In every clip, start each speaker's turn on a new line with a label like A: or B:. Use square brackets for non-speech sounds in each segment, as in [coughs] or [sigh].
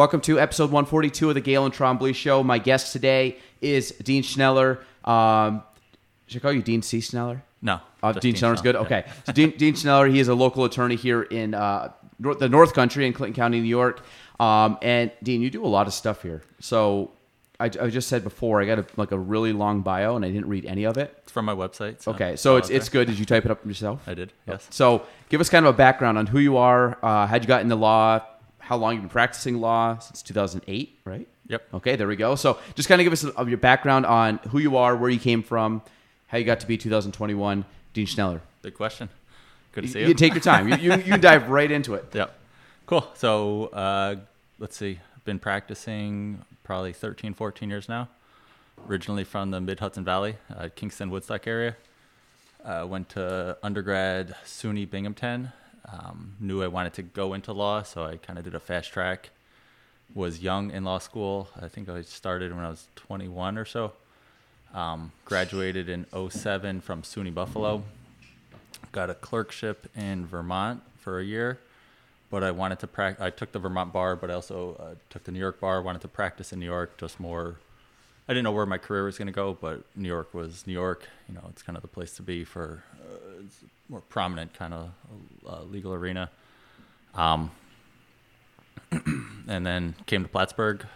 A: Welcome to episode 142 of the Gaelan Trombley Show. My guest today is Dean Schneller. Um, should I call you Dean C. Schneller?
B: No.
A: Uh,
B: just
A: Dean Schneller's good. Okay. So Dean, Dean Schneller, he is a local attorney here in uh, the North Country in Clinton County, New York. Um, and Dean, you do a lot of stuff here. So I, I just said before, I got a, like a really long bio, and I didn't read any of it.
B: It's from my website. so
A: Okay, so it's it's good. Did you type it up yourself?
B: I did. Yes.
A: So give us kind of a background on who you are, uh, how'd you got into law, how long you've been practicing law since 2008, right?
B: Yep.
A: Okay, there we go. So just kind of give us of your background on who you are, where you came from, how you got to be 2021, Dean Schneller.
B: Good question. Good to see
A: You,
B: you.
A: take your time. You, you, you dive right into it. [laughs]
B: Yep. Cool. So uh, let's see. I've been practicing probably 13, 14 years now. Originally from the Mid Hudson Valley, uh, Kingston, Woodstock area. Uh, went to undergrad SUNY Binghamton. Um, knew I wanted to go into law, so I kind of did a fast track. Was young in law school. I think I started when I was 21 or so. Um, graduated in 07 from SUNY Buffalo. Got a clerkship in Vermont for a year, but I wanted to practice. I took the Vermont bar, but I also uh, took the New York bar. Wanted to practice in New York, just more. I didn't know where my career was going to go, but New York was New York. You know, it's kind of the place to be for uh, more prominent kind of uh, legal arena. Um, [clears throat] and then came to Plattsburgh,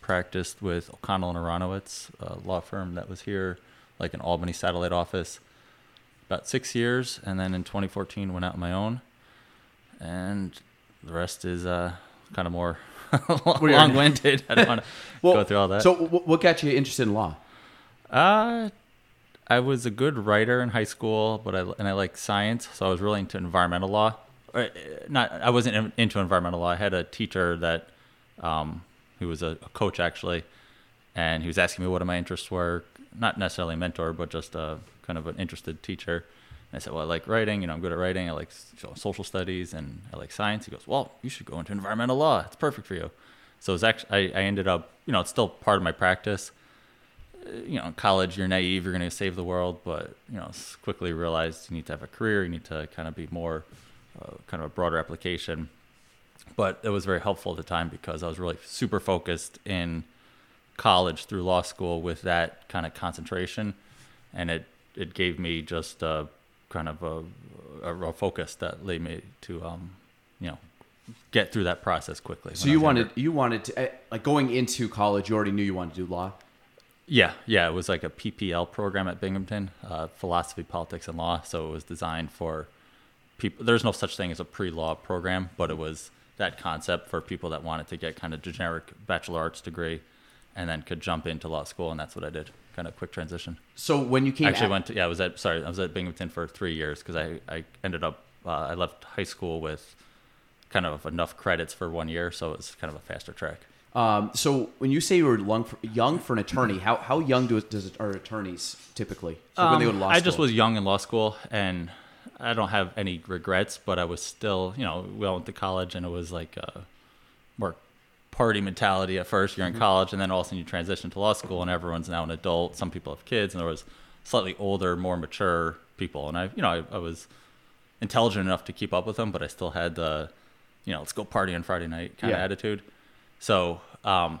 B: practiced with O'Connell and Aronowitz, a law firm that was here, like an Albany satellite office, about six years, and then in 2014 went out on my own, and the rest is uh, kind of more [laughs] long-winded. I don't want to [laughs] go through all that.
A: So what got you interested in law?
B: Uh, I was a good writer in high school, but I and I like science, so I was really into environmental law. Uh, not, I wasn't in- into environmental law. I had a teacher that, um, who was a, a coach actually, and he was asking me what my interests were. Not necessarily a mentor, but just a kind of an interested teacher. And I said, "Well, I like writing. You know, I'm good at writing. I like social studies, and I like science." He goes, "Well, you should go into environmental law. It's perfect for you." So it's actually I, I ended up, you know, it's still part of my practice you know, in college, you're naive, you're going to save the world, but, you know, quickly realized you need to have a career, you need to kind of be more, uh, kind of a broader application. But it was very helpful at the time because I was really super focused in college through law school with that kind of concentration. And it, it gave me just a kind of a, a, a focus that led me to, um, you know, get through that process quickly.
A: So you wanted
B: younger.
A: you wanted to uh, like going into college. You already knew you wanted to do law.
B: Yeah, yeah, it was like a PPL program at Binghamton, uh, philosophy, politics, and law. So it was designed for people. There's no such thing as a pre-law program, but it was that concept for people that wanted to get kind of generic bachelor arts degree, and then could jump into law school, and that's what I did. Kind of quick transition.
A: So when you came
B: I actually
A: at-
B: went to yeah, I was at sorry, I was at Binghamton for three years because I I ended up uh, I left high school with kind of enough credits for one year, so it was kind of a faster track.
A: Um, so when you say you were young for, young for an attorney, how, how young do does are attorneys typically? So when they go to law
B: Um, I just was young in law school, and I don't have any regrets. But I was still, you know, we all went to college, and it was like a more party mentality at first.
A: Mm-hmm.
B: You're in college, and then all of a sudden you transition to law school, and everyone's now an adult. Some people have kids, and there was slightly older, more mature people, and I, you know, I, I was intelligent enough to keep up with them, but I still had the, you know, let's go party on Friday night kind
A: Yeah.
B: of attitude. So, um,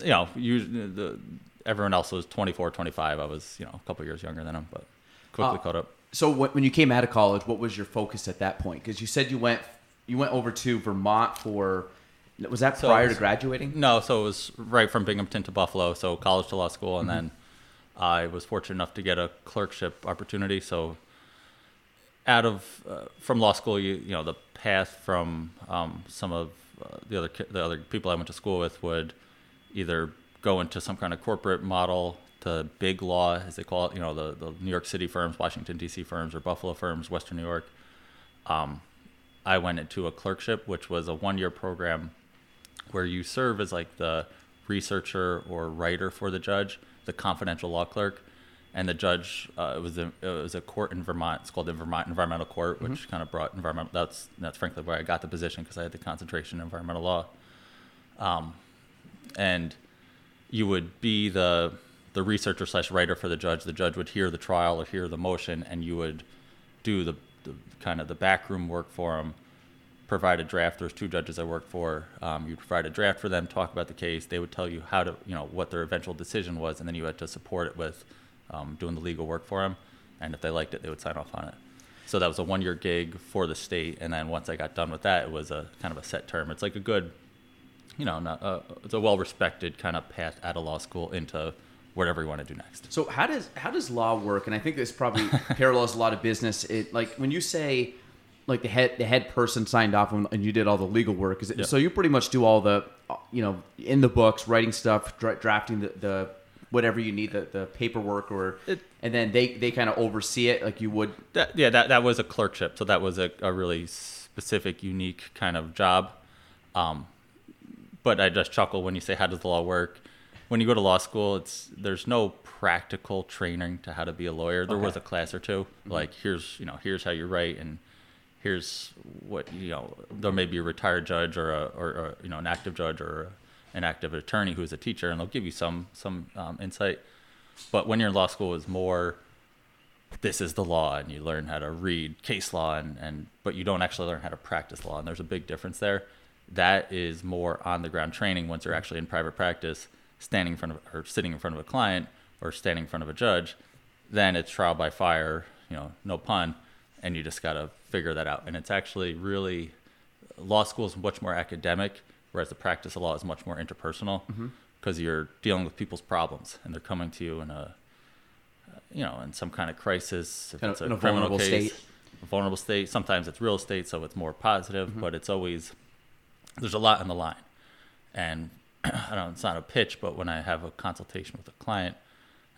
B: you know, you the everyone else was 24, 25. I was, you know, a couple years younger than them, but quickly
A: Uh,
B: caught up.
A: So when, when you came out of college, what was your focus at that point? Because you said you went you went over to Vermont for was that
B: So
A: prior
B: it
A: to graduating?
B: No, so it was right from Binghamton to Buffalo, so college to law school, and then I was fortunate enough to get a clerkship opportunity. So out of uh, from law school, you you know the path from um, some of the other the other people I went to school with would either go into some kind of corporate model to big law, as they call it, you know, the, the New York City firms, Washington D.C. firms, or Buffalo firms, Western New York. Um, I went into a clerkship, which was a one year program where you serve as like the researcher or writer for the judge, the confidential law clerk, and the judge. Uh, it was a it was a court in Vermont. It's called the Vermont Environmental Court, which mm-hmm. kind of brought environmental. That's that's frankly where I got the position because I had the concentration in environmental law. Um, and you would be the the researcher slash writer for the judge. The judge would hear the trial or hear the motion, and you would do the, the kind of the backroom work for him. Provide a draft. There's two judges I work for. Um, you provide a draft for them, talk about the case. They would tell you how to, you know, what their eventual decision was, and then you had to support it with um, doing the legal work for them. And if they liked it, they would sign off on it. So that was a one-year gig for the state, and then once I got done with that, it was a kind of a set term. It's like a good, you know, not, uh, it's a well-respected kind of path out of law school into whatever you want to do next.
A: So how does how does law work? And I think this probably [laughs] parallels a lot of business. It like when you say like the head the head person signed off and, and you did all the legal work. Is it, so you pretty much do all the you know in the books, writing stuff, dra- drafting the, the whatever you need the, the paperwork or it, and then they they kind of oversee it like you would.
B: That, yeah, that that was a clerkship, so that was a, a really specific, unique kind of job. Um, but I just chuckle when you say how does the law work when you go to law school, it's there's no practical training to how to be a lawyer. There okay. was a class or 2 mm-hmm. like here's you know here's how you write and here's what you know there may be a retired judge or a or, or you know an active judge or a, an active attorney who's a teacher and they'll give you some some um, insight. But when you're in law school, it's more this is the law and you learn how to read case law and, and but you don't actually learn how to practice law and there's a big difference there that is more on the ground training once you're actually in private practice standing in front of or sitting in front of a client or standing in front of a judge, then it's trial by fire, you know, no pun, and you just got to figure that out. And it's actually really law school is much more academic, whereas the practice of law is much more interpersonal because mm-hmm. you're dealing with people's problems and they're coming to you in a you know in some kind of crisis
A: if kind it's a, a criminal case, state.
B: a vulnerable state. Sometimes it's real estate, so it's more positive, mm-hmm. but it's always there's a lot in the line. And [clears throat] I don't, it's not a pitch, but when I have a consultation with a client,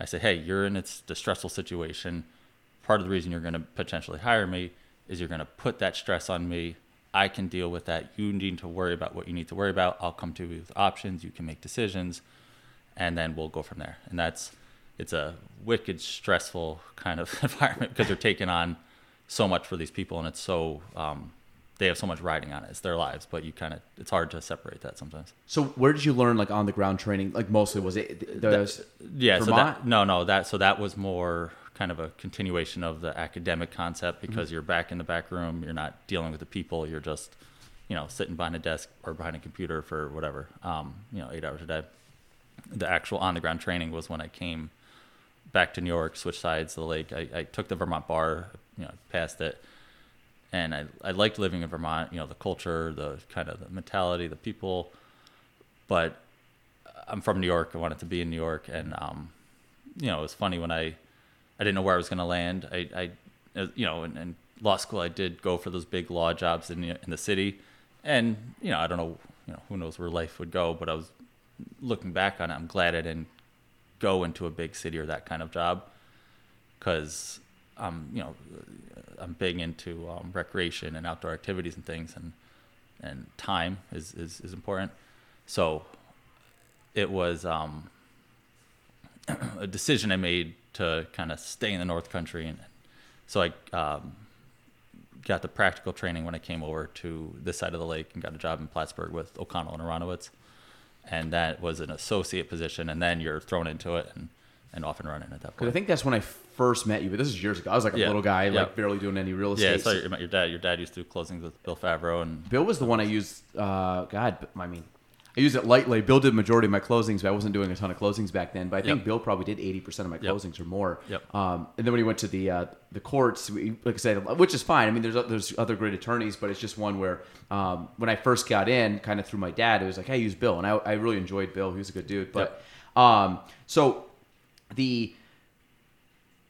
B: I say, hey, you're in a distressful situation. Part of the reason you're going to potentially hire me is you're going to put that stress on me. I can deal with that. You need to worry about what you need to worry about. I'll come to you with options. You can make decisions, and then we'll go from there. And that's it's a wicked stressful kind of [laughs] environment because they're taking on so much for these people, and it's so um, they have so much riding on it. It's their lives, but you kind of it's hard to separate that sometimes.
A: So where did you learn like on the ground training? Like mostly was it
B: that, yeah, Vermont? so that no no that so that was more kind of a continuation of the academic concept because mm-hmm. you're back in the back room, you're not dealing with the people, you're just you know sitting behind a desk or behind a computer for whatever um, you know eight hours a day. The actual on the ground training was when I came back to New York, switched sides of the lake. I, I took the Vermont bar, you know, passed it and I, I liked living in Vermont, you know, the culture, the kind of the mentality, the people, but I'm from New York. I wanted to be in New York. And, um, you know, it was funny when I, I didn't know where I was going to land. I, I, uh, you know, in, in, law school, I did go for those big law jobs in the, in the city. And, you know, I don't know, you know, who knows where life would go, but I was looking back on it. I'm glad I didn't go into a big city or that kind of job because, um, you know, I'm big into um, recreation and outdoor activities and things, and and time is is, is important. So it was um, [clears throat] a decision I made to kind of stay in the North Country, and so I um, got the practical training when I came over to this side of the lake and got a job in Plattsburgh with O'Connell and Aronowitz, and that was an associate position, and then you're thrown into it and and off and running at that point.
A: I think that's when I first met you, but this is years ago. I was like a yeah. little guy, yeah. like barely doing any real estate.
B: Yeah, so you met your dad. Your dad used to do closings with Bill Favreau, and
A: Bill was the one I used. Uh, God, I mean, I used it lightly. Bill did majority of my closings, but I wasn't doing a ton of closings back then. But I think yep. Bill probably did eighty percent of my closings yep. or more.
B: Yep.
A: Um, and then when he went to the uh, the courts, we, like I said, which is fine. I mean, there's there's other great attorneys, but it's just one where um, when I first got in, kind of through my dad, it was like, hey, use Bill, and I, I really enjoyed Bill. He was a good dude. But um, so the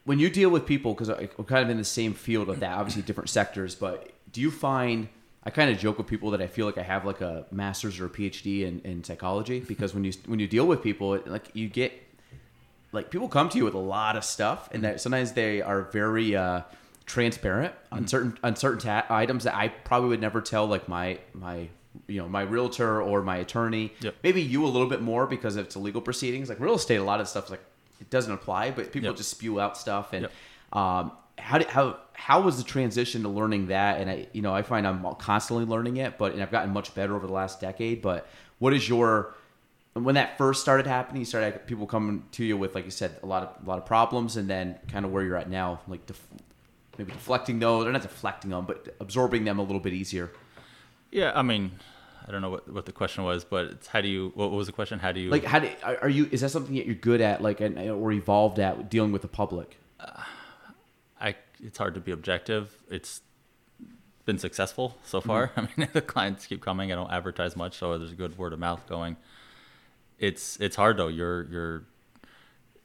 A: when you deal with people, because we're kind of in the same field of that, obviously different sectors, but do you find I kind of joke with people that I feel like I have like a master's or a PhD in, in psychology [laughs] because when you when you deal with people, like you get like people come to you with a lot of stuff, and that sometimes they are very uh, transparent on certain on certain ta- items that I probably would never tell like my my you know my realtor or my attorney.
B: Yep.
A: Maybe you a little bit more because it's a legal proceedings. Like real estate, a lot of stuff like it doesn't apply, but people
B: Yep.
A: just spew out stuff. And
B: Yep.
A: um, how did, how how was the transition to learning that? And I you know I find I'm constantly learning it, but and I've gotten much better over the last decade. But what is your when that first started happening? You started people coming to you with like you said a lot of a lot of problems, and then kind of where you're at now, like def- maybe deflecting those or not deflecting them, but absorbing them a little bit easier.
B: Yeah, I mean, I don't know what, what the question was, but it's how do you? What was the question? How do you?
A: Like how do are you? Is that something that you're good at, like and, or evolved at dealing with the public?
B: I it's hard to be objective. It's been successful so far. [laughs] I mean, the clients keep coming. I don't advertise much, so there's a good word of mouth going. It's it's hard though. You're you're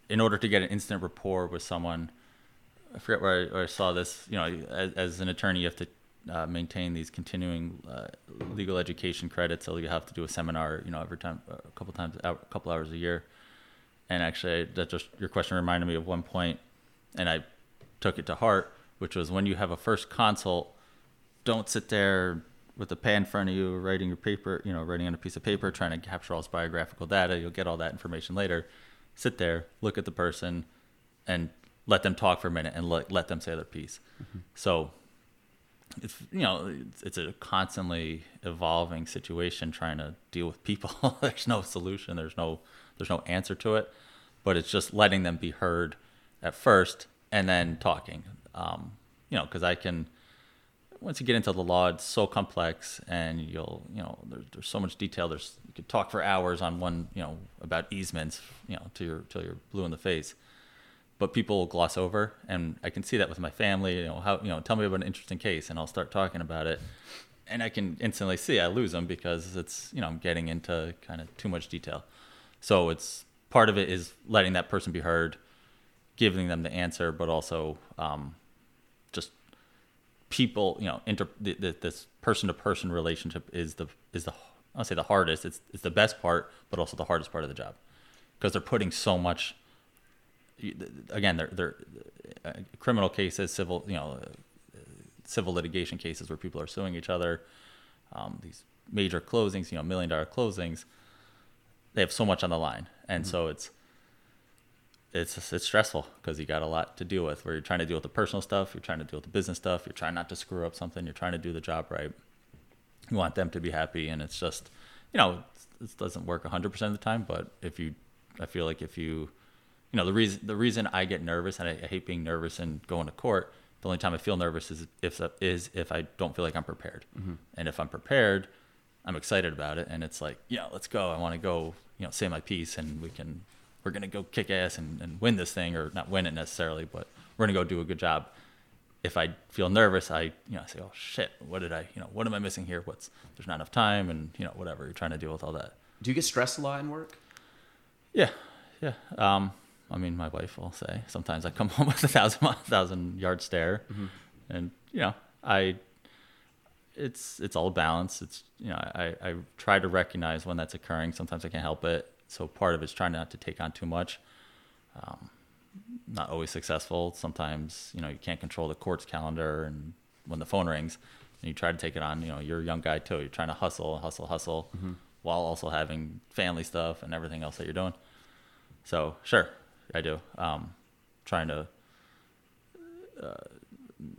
B: in order to get an instant rapport with someone. I forget where I, where I saw this. You know, as, as an attorney, you have to uh, maintain these continuing uh, legal education credits. So you have to do a seminar. You know, every time, a couple times, a couple hours a year. And actually, that just your question reminded me of one point, and I took it to heart, which was when you have a first consult, don't sit there with a pen in front of you, writing your paper, you know, writing on a piece of paper, trying to capture all this biographical data. You'll get all that information later. Sit there, look at the person, and let them talk for a minute, and let let them say their piece. Mm-hmm. So, it's you know, it's, it's a constantly evolving situation trying to deal with people. [laughs] there's no solution. There's no there's no answer to it, but it's just letting them be heard at first and then talking. Um, you know, because I can once you get into the law, it's so complex, and you'll you know there's, there's so much detail. There's you could talk for hours on one you know about easements, you know, till you're till you're blue in the face. But people gloss over, and I can see that with my family. You know how you know tell me about an interesting case, and I'll start talking about it, and I can instantly see I lose them because it's you know I'm getting into kind of too much detail. So it's part of it is letting that person be heard, giving them the answer, but also um, just people, you know, inter th- th- this person to person relationship is the is the I'll say the hardest. It's it's the best part, but also the hardest part of the job because they're putting so much. Again, they're they're uh, criminal cases, civil you know, uh, civil litigation cases where people are suing each other. Um, these major closings, you know, million dollar closings. They have so much on the line, and so it's it's it's stressful because you got a lot to deal with. Where you're trying to deal with the personal stuff, you're trying to deal with the business stuff, you're trying not to screw up something, you're trying to do the job right. You want them to be happy, and it's just, you know, it doesn't work 100 percent of the time. But if you, I feel like if you, you know, the reason the reason I get nervous and I, I hate being nervous and going to court. The only time I feel nervous is if is if I don't feel like I'm prepared, mm-hmm. and if I'm prepared, I'm excited about it, and it's like, yeah, let's go. I want to go, you know, say my piece, and we can, we're gonna go kick ass and, and win this thing, or not win it necessarily, but we're gonna go do a good job. If I feel nervous, I, you know, I say, oh shit, what did I, you know, what am I missing here? What's there's not enough time, and you know, whatever. You're trying to deal with all that.
A: Do you get stressed a lot in work?
B: Yeah, yeah. Um, I mean, my wife will say sometimes I come [laughs] home with a thousand mi- thousand yard stare, and you know, I. It's it's all balance. It's you know, I I try to recognize when that's occurring. Sometimes I can't help it. So part of it's trying not to take on too much. Um, not always successful. Sometimes you know you can't control the court's calendar, and when the phone rings, and you try to take it on. You know, you're a young guy too. You're trying to hustle, hustle, hustle, while also having family stuff and everything else that you're doing. So sure, I do. Um, trying to uh,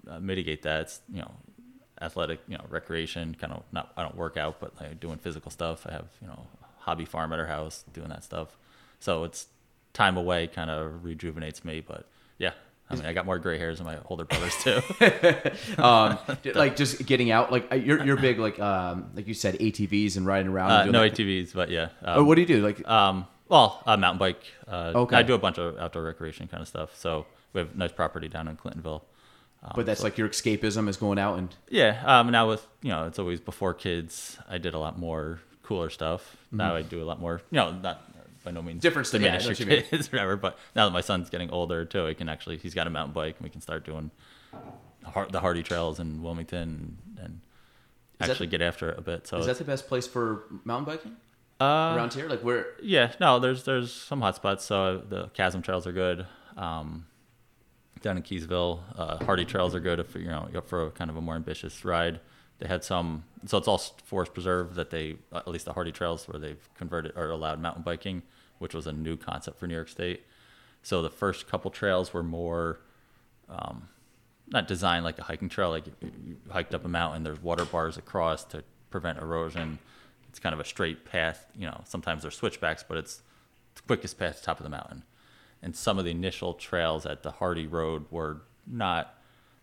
B: uh, mitigate that. It's, you know, athletic, you know, recreation. Kind of not. I don't work out, but like doing physical stuff. I have you know hobby farm at our house, doing that stuff. So it's time away. Kind of rejuvenates me. But yeah. I mean, I got more gray hairs than my older brothers too. [laughs]
A: um, [laughs] like just getting out. Like uh, you're you're big like um like you said ATVs and riding around.
B: Uh,
A: and doing
B: no
A: like-
B: ATVs, but yeah.
A: Oh,
B: Um,
A: what do you do? Like
B: Um, well, a mountain bike. Uh,
A: Okay.
B: I do a bunch of outdoor recreation kind of stuff. So we have nice property down in Clintonville. Um,
A: but that's like your escapism is going out and
B: Yeah. Um, now with you know, it's always before kids. I did a lot more cooler stuff. Now I do a lot more. You know, not by no means
A: Mm-hmm. Different stuff, yeah,
B: diminish
A: what
B: your kids, whatever. But now that my son's getting older too, he can actually he's got a mountain bike and we can start doing the Hardy Trails in Wilmington and, and
A: Is that-
B: actually get after it a bit. So
A: is that the best place for mountain biking?
B: Uh,
A: around here? Like where?
B: Yeah, no, there's there's some hot spots. So the chasm trails are good. Um, down in Keeseville, uh, hardy trails are good if you know you're up for a kind of a more ambitious ride. They had some, so it's all forest preserve that they at least the hardy trails where they've converted or allowed mountain biking, which was a new concept for New York State. So the first couple trails were more um, not designed like a hiking trail. Like you, you hiked up a mountain, there's water bars across to prevent erosion. It's kind of a straight path. You know, sometimes there's switchbacks, but it's the quickest path to top of the mountain. And some of the initial trails at the Hardy Road were not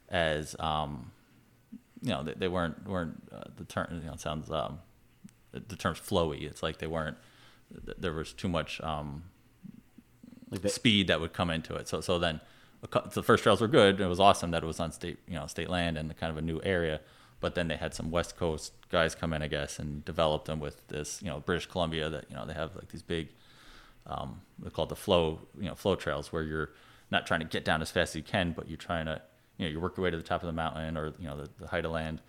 B: as, um, you know, they, they weren't weren't uh, the term. You know, sounds um, the term's flowy. It's like they weren't. There was too much um,
A: Like the,
B: speed that would come into it. So so then the first trails were good. It was awesome that it was on state you know state land and kind of a new area. But then they had some West Coast guys come in, I guess, and developed them with this you know British Columbia that you know they have like these big um, they're called the flow you know flow trails where you're not trying to get down as fast as you can, but you're trying to you know you work your way to the top of the mountain or you know the, the height of land,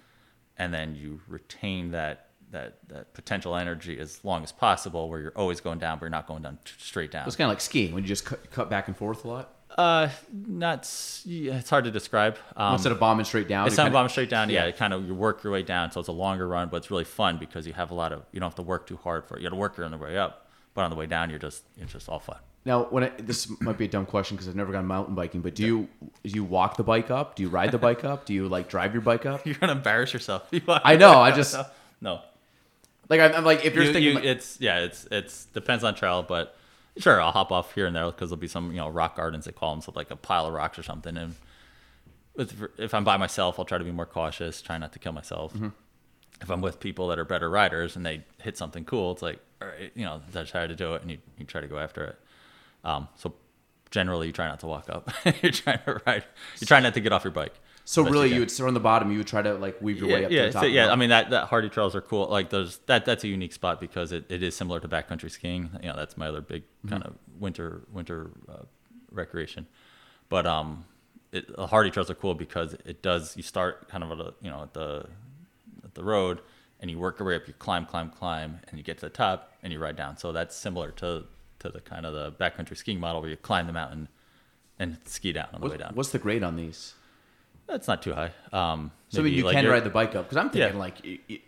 B: and then you retain that that that potential energy as long as possible, where you're always going down, but you're not going down t- straight down.
A: it's kind of like skiing when you just cut, cut back and forth a lot
B: Uh, not. Yeah, it's hard to describe. Um,
A: instead of bombing straight down.
B: not
A: kinda-
B: bombing straight down. Yeah,
A: yeah.
B: it kind of you work your way down, so it's a longer run, but it's really fun because you have a lot of you don't have to work too hard for it. You got to work on the way up, but on the way down, you're just it's just all fun.
A: Now, when I, this might be a dumb question because I've never gone mountain biking, but do you do you walk the bike up? Do you ride the bike up? Do you like drive your bike up? [laughs]
B: You're gonna embarrass yourself. [laughs]
A: I know. I just [laughs]
B: no.
A: like I'm, I'm like if you're
B: You-
A: thinking
B: you-
A: like-
B: it's yeah, it's it's depends on trail, but sure, I'll hop off here and there because there'll be some you know rock gardens they call them, so like a pile of rocks or something. And with, if I'm by myself, I'll try to be more cautious, try not to kill myself.
A: Mm-hmm.
B: If I'm with people that are better riders and they hit something cool, it's like all right, you know, they try to do it and you, you try to go after it. Um, so generally, you try not to walk up. [laughs] you're trying to ride. You're trying not to get off your bike.
A: so really
B: can.
A: you would start on the bottom, you would try to like weave your way up
B: yeah,
A: to the top.
B: so- yeah. I mean that that hardy trails are cool. Like there's that that's a unique spot because it, it is similar to backcountry skiing. You know, that's my other big
A: Mm-hmm.
B: kind of winter winter uh, recreation. But um, it, the hardy trails are cool because it does. You start kind of at a, you know at the at the road and you work your way up. You climb, climb, climb, and you get to the top and you ride down. So that's similar to to the kind of the backcountry skiing model where you climb the mountain and ski down on the way down.
A: what's the grade on these?
B: That's not too high. Um,
A: So I mean, you
B: like
A: can ride the bike up because I'm thinking
B: Yeah.
A: like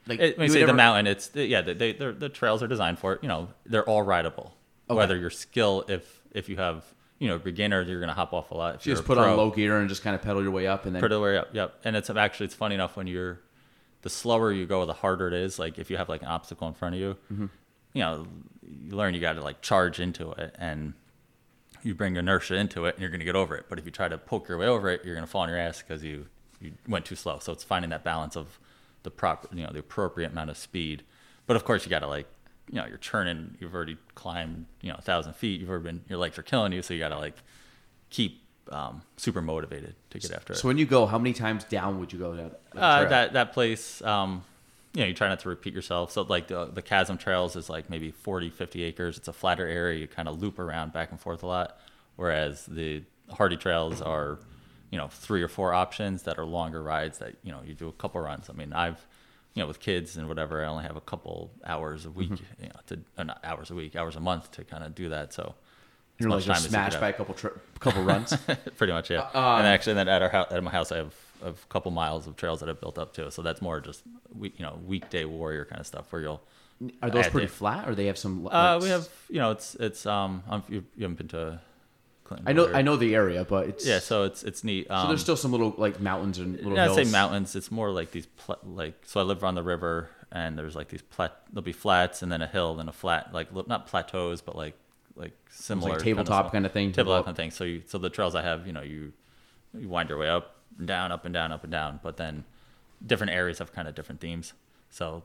A: like
B: it, when
A: you
B: say
A: would
B: the mountain, it's yeah, they, they the trails are designed for it. You know, they're all rideable.
A: Okay.
B: Whether your skill, if if you have you know beginner, you're gonna hop off a lot. If
A: You just put
B: pro,
A: on low gear and just kind of pedal your way up, and then
B: Put it way up, yep. And it's actually it's funny enough when you're the slower you go, the harder it is. Like if you have like an obstacle in front of you,
A: Mm-hmm.
B: You know, you learn you got to like charge into it and you bring inertia into it and you're going to get over it. But if you try to poke your way over it, you're going to fall on your ass because you, you went too slow. So it's finding that balance of the proper, you know, the appropriate amount of speed. But of course you got to like, you know, you're churning, you've already climbed, you know, a thousand feet. You've already been, your legs are killing you. So you got to like keep um, super motivated to get after it.
A: So when you go, how many times down would you go down?
B: Uh, that that place, um, you know, you try not to repeat yourself. So like the the chasm trails is like maybe 40, 50 acres. It's a flatter area. You kind of loop around back and forth a lot. Whereas the hardy trails are, you know, three or four options that are longer rides that you know you do a couple runs. I mean, I've you know with kids and whatever, I only have a couple hours a week,
A: Mm-hmm.
B: you know, to uh, not hours a week, hours a month to kind of do that. So.
A: You're like just
B: as you could
A: smashed by a couple tri- couple runs. [laughs]
B: Pretty much, yeah.
A: Uh,
B: and actually, then at our house, at my house, I have a couple miles of trails that I've built up to. So that's more just week, you know, weekday warrior kind of stuff where you'll.
A: Are those pretty
B: the-
A: flat, or they have some?
B: Uh, we have, you know, it's it's um, I'm, you, you haven't been to. Clinton
A: I know
B: Warrior.
A: I know the area, but it's
B: Yeah, so it's it's neat. Um,
A: so there's still some little like mountains and little
B: yeah, I'd say mountains. It's more like these pla- like so I live on the river and there's like these plat there'll be flats and then a hill then a flat like not plateaus but like like similar
A: tabletop
B: small-
A: kind of thing to go
B: tabletop kind of thing. So you so the trails I have you know you you wind your way up and down up and down up and down but then different areas have kind of different themes. So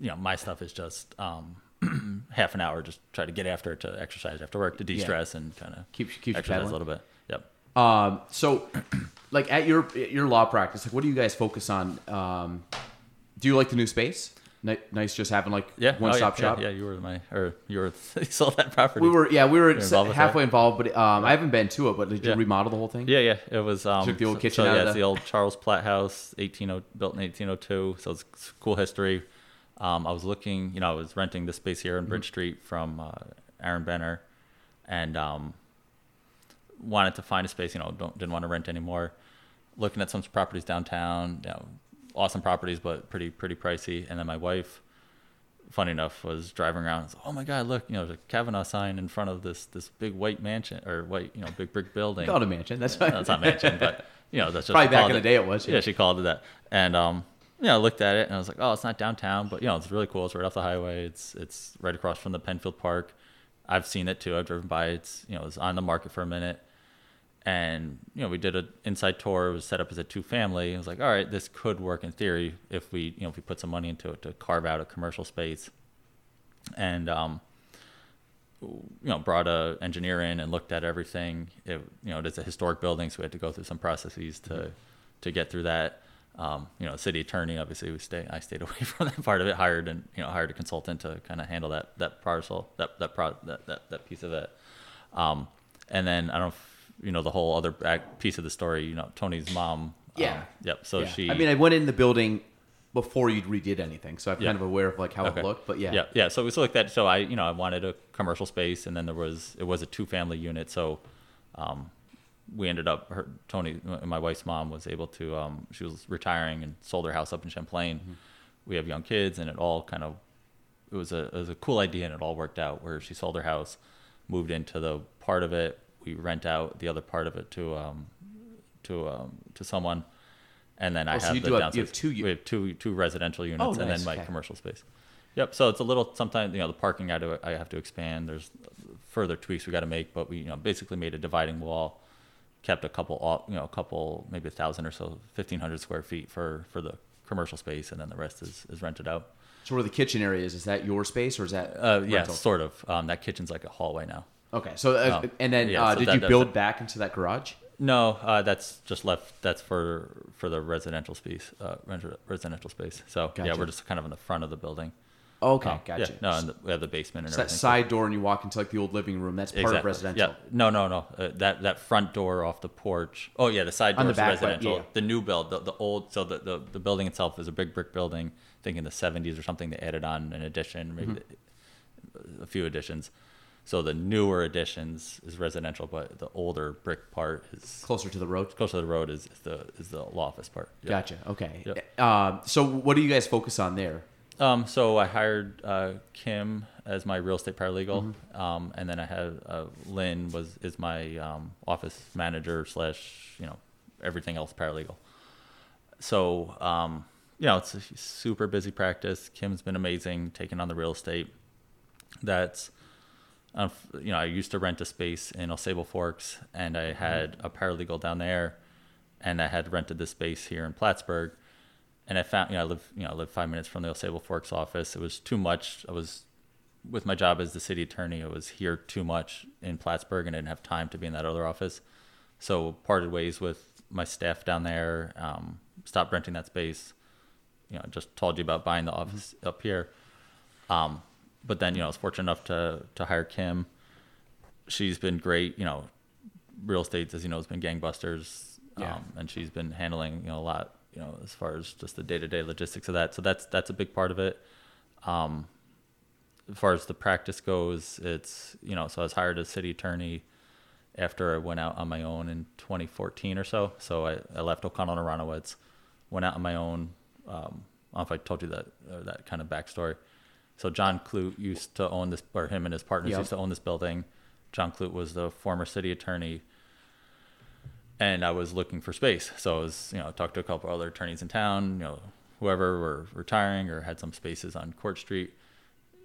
B: you know my stuff is just um [clears throat] half an hour just try to get after it to exercise after work to de-stress and kind of
A: Keep- keep
B: exercise a little bit. Yep.
A: Um, so, [clears throat] like at your at your law practice, like what do you guys focus on? Um, do you like the new space? Ni- Nice, just having like
B: Yeah.
A: one
B: oh,
A: stop
B: yeah,
A: shop.
B: Yeah, yeah, you were my or you were [laughs] you sold that property.
A: We were yeah we were
B: involved
A: halfway involved, but um, I haven't been to it. But did you remodel the whole thing?
B: Yeah, yeah. It was um
A: Took the old
B: so-
A: kitchen
B: so,
A: out
B: yeah,
A: the-
B: the old Charles Platt House, 18 built in 1802. So it's cool history. Um, I was looking, you know, I was renting this space here in Bridge Street from uh, Aaron Benner, and um, wanted to find a space. You know, don't didn't want to rent anymore. Looking at some properties downtown, you know, awesome properties, but pretty pretty pricey. And then my wife, funny enough, was driving around. And was, oh my God, look! You know, there's a Kavanaugh sign in front of this this big white mansion or white you know big brick building.
A: Called a mansion. That's fine.
B: No, it's not mansion, but you know that's just
A: Probably back in the day it was,
B: Yeah.
A: yeah.
B: she called it that. And um, you know, I looked at it and I was like, oh, it's not downtown, but you know, it's really cool. It's right off the highway. It's it's right across from the Penfield Park. I've seen it too. I've driven by. It's you know, it's on the market for a minute. And you know, we did an inside tour. It was set up as a two family. it was like, all right, this could work in theory if we you know if we put some money into it to carve out a commercial space. And um, you know, brought a engineer in and looked at everything. It, you know, it's a historic building, so we had to go through some processes to to get through that. Um, you know, city attorney, obviously, we stay. I stayed [laughs] away from that part of it. Hired and you know, hired a consultant to kind of handle that that parcel, that that pro, that, that that piece of it. Um, and then I don't know, you know, the whole other piece of the story. You know, Tony's mom.
A: Yeah.
B: Um, yep. So
A: Yeah.
B: she.
A: I mean, I went in the building before you redid anything, so I'm
B: Yeah.
A: kind of aware of like how
B: Okay.
A: it looked. But yeah,
B: yeah, yeah. So we so looked at. So I, you know, I wanted a commercial space, and then there was it was a two family unit. So, um, we ended up her Tony, my wife's mom, was able to. Um, she was retiring and sold her house up in Champlain. We have young kids, and it all kind of it was a it was a cool idea, and it all worked out. Where she sold her house, moved into the part of it. We rent out the other part of it to um, to um, to someone. And then I
A: Oh, so
B: have
A: you
B: the
A: do have-
B: downstairs.
A: have two u-
B: we have two two residential units,
A: Oh,
B: and
A: nice,
B: then my
A: okay.
B: commercial space. Yep. So it's a little. Sometimes you know the parking I do. I have to expand. There's further tweaks we got to make, but we you know basically made a dividing wall, kept a couple off, you know a couple maybe a thousand or so, fifteen hundred square feet for for the commercial space, and then the rest is is rented out.
A: So where the kitchen area is, is that your space or is that?
B: Uh, yeah,
A: rental?
B: sort of. Um, that kitchen's like a hallway now.
A: Okay. So uh,
B: Oh.
A: and then
B: Yeah,
A: uh,
B: so
A: did
B: that-
A: you
B: that's
A: build
B: it.
A: back into that garage?
B: No, uh, that's just left. That's for for the residential space. Uh, resi- residential space. So yeah,
A: Gotcha.
B: we're just kind of in the front of the building.
A: Okay,
B: Um,
A: gotcha.
B: Yeah, no, and the, we have the basement and
A: So that
B: everything.
A: side door and you walk into like the old living room. That's part of residential.
B: Yeah. No, no, no. Uh, that that front door off the porch. Oh yeah, the side
A: On
B: door
A: the
B: is
A: back, but
B: residential.
A: yeah.
B: The new build, the, the old. So the, the the building itself is a big brick building. I think in the '70s or something they added on an addition, maybe
A: Mm-hmm.
B: a few additions. So the newer additions is residential, but the older brick part is
A: Closer to the road.
B: close to the road is, is the is the law office part. Yeah.
A: Gotcha. Okay.
B: Yep.
A: Um, so what do you guys focus on there?
B: Um, so I hired uh, Kim as my real estate paralegal,
A: Mm-hmm.
B: um, and then I had uh, Lynn was is my um, office manager slash you know everything else paralegal. So um, you know it's a super busy practice. Kim's been amazing taking on the real estate. That's uh, you know I used to rent a space in Au Sable Forks, and I had a paralegal down there, and I had rented this space here in Plattsburgh and I found you know I live you know I live five minutes from the Au Sable Forks office. It was too much. I was with my job as the city attorney. I was here too much in Plattsburgh and I didn't have time to be in that other office. So parted ways with my staff down there. Um, stopped renting that space. You know, just told you about buying the office up here. Um, but then you know I was fortunate enough to to hire Kim. She's been great. You know, real estate, as you know, has been gangbusters.
A: Yeah.
B: Um, and she's been handling you know a lot you know as far as just the day to day logistics of that. So that's that's a big part of it. Um, as far as the practice goes, it's you know so I was hired as city attorney after I went out on my own in 2014 or so. So I, I left O'Connell and Aronowitz, went out on my own. Um, I don't know if I told you that uh, that kind of backstory. So John Clute used to own this, or him and his partners
A: Yep.
B: used to own this building. John Clute was the former city attorney, and I was looking for space. So I was, you know, talked to a couple other attorneys in town, you know, whoever were retiring or had some spaces on Court Street.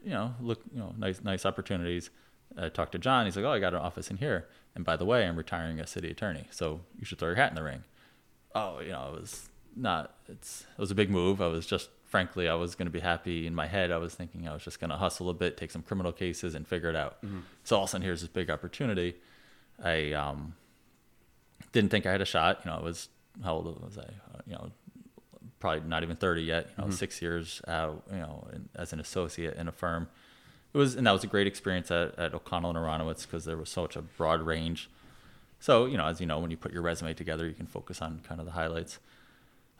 B: You know, look, you know, nice, nice opportunities. I talked to John. He's like, "Oh, I got an office in here, and by the way, I'm retiring as city attorney, so you should throw your hat in the ring." Oh, you know, it was not. It's it was a big move. I was just, frankly, I was going to be happy in my head. I was thinking I was just going to hustle a bit, take some criminal cases, and figure it out. So all of a sudden, here's this big opportunity. I um, didn't think I had a shot. You know, I was how old was I? Uh, you know, probably not even 30 yet. You know, six years out. You know, in, as an associate in a firm. It was, and that was a great experience at, at O'Connell and Aronowitz because there was such a broad range. So, you know, as you know, when you put your resume together, you can focus on kind of the highlights.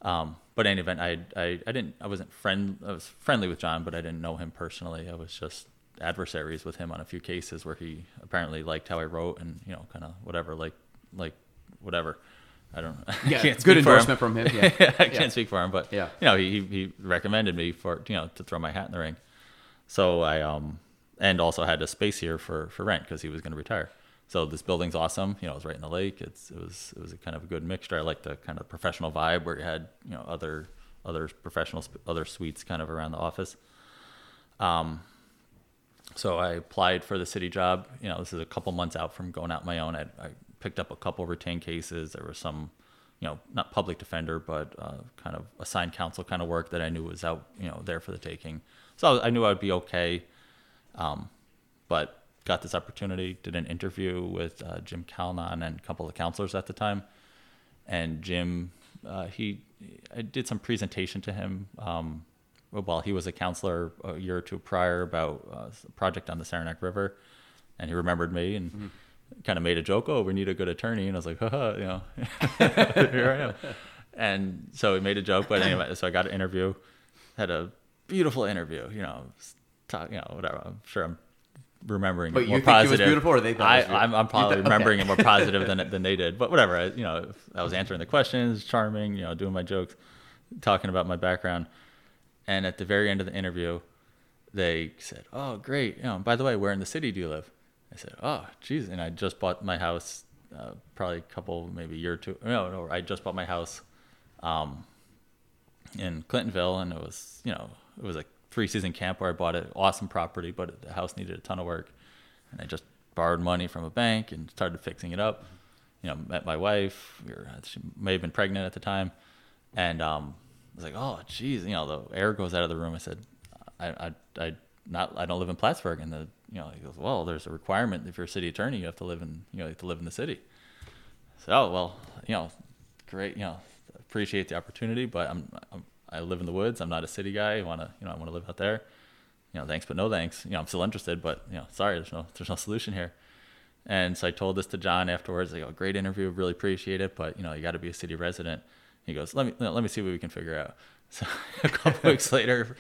B: Um, but in any event, I, I, I didn't, I wasn't friend, I was friendly with John, but I didn't know him personally. I was just adversaries with him on a few cases where he apparently liked how I wrote and, you know, kind of whatever, like, like whatever. I don't know.
A: Yeah, [laughs]
B: I
A: good
B: for him.
A: endorsement from him. [laughs] Yeah.
B: I can't speak for him, but
A: Yeah.
B: you know, he, he recommended me for, you know, to throw my hat in the ring. So I, um, and also had a space here for, for rent because he was going to retire. So this building's awesome. You know, it was right in the lake. It's, it was, it was a kind of a good mixture. I like the kind of professional vibe where you had, you know, other, other professional, other suites kind of around the office. Um, so I applied for the city job. You know, this is a couple months out from going out my own. I, I picked up a couple retained cases. There was some, you know, not public defender, but uh, kind of assigned counsel kind of work that I knew was out, you know, there for the taking. So I knew I'd be okay. Um, but got this opportunity, did an interview with uh, Jim Calnan and a couple of counselors at the time. And Jim, uh, he, I did some presentation to him um, while he was a counselor a year or two prior about uh, a project on the Saranac River. And he remembered me and kind of made a joke, oh, we need a good attorney. And I was like, haha, you know, [laughs] here I am. And so he made a joke, but anyway, so I got an interview, had a beautiful interview, you know, talk, you know, whatever. I'm sure I'm remembering
A: But
B: it
A: you
B: more
A: think it was
B: positive.
A: beautiful or they thought it
B: I,
A: was beautiful?
B: I'm, I'm probably [laughs]
A: thought-
B: remembering
A: okay.
B: it more [laughs] positive than than they did. But whatever, I, you know, I was answering the questions, charming, you know, doing my jokes, talking about my background, and at the very end of the interview, they said, "Oh, great! You know, by the way, where in the city do you live?" I said, "Oh, geez," and I just bought my house, uh, probably a couple, maybe a year or two. No, no, I just bought my house, um, in Clintonville, and it was, you know, it was a three season camp where I bought an awesome property, but the house needed a ton of work, and I just borrowed money from a bank and started fixing it up. You know, met my wife. We were, she may have been pregnant at the time, and um, I was like, "Oh, geez," you know, the air goes out of the room. I said, "I, I, I not, I don't live in Plattsburgh." And the, you know, he goes, "Well, there's a requirement if you're a city attorney, you have to live in, you know, you have to live in the city." So, oh, well, you know, great, you know, appreciate the opportunity, but I'm, I'm I live in the woods. I'm not a city guy. I want to, you know, I want to live out there. You know, thanks, but no thanks. You know, I'm still interested, but you know, sorry, there's no, there's no solution here. And so I told this to John afterwards. I go, great interview, really appreciate it, but you know, you got to be a city resident. He goes, let me, let me see what we can figure out. [laughs] So a couple weeks [laughs] later,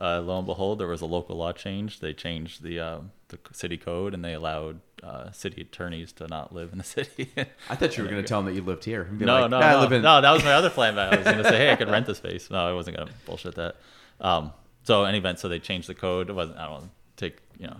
B: uh, lo and behold, there was a local law change. They changed the uh, the city code and they allowed uh, city attorneys to not live in the [laughs] city.
A: I thought you were going to tell them that you lived here.
B: No,
A: like,
B: no,
A: "Nah, I
B: no,
A: in
B: no. That was my other plan. I was going to say, hey, I could rent the space. No, I wasn't going to bullshit that. Um, so, any event, so they changed the code. It wasn't. I don't take. You know,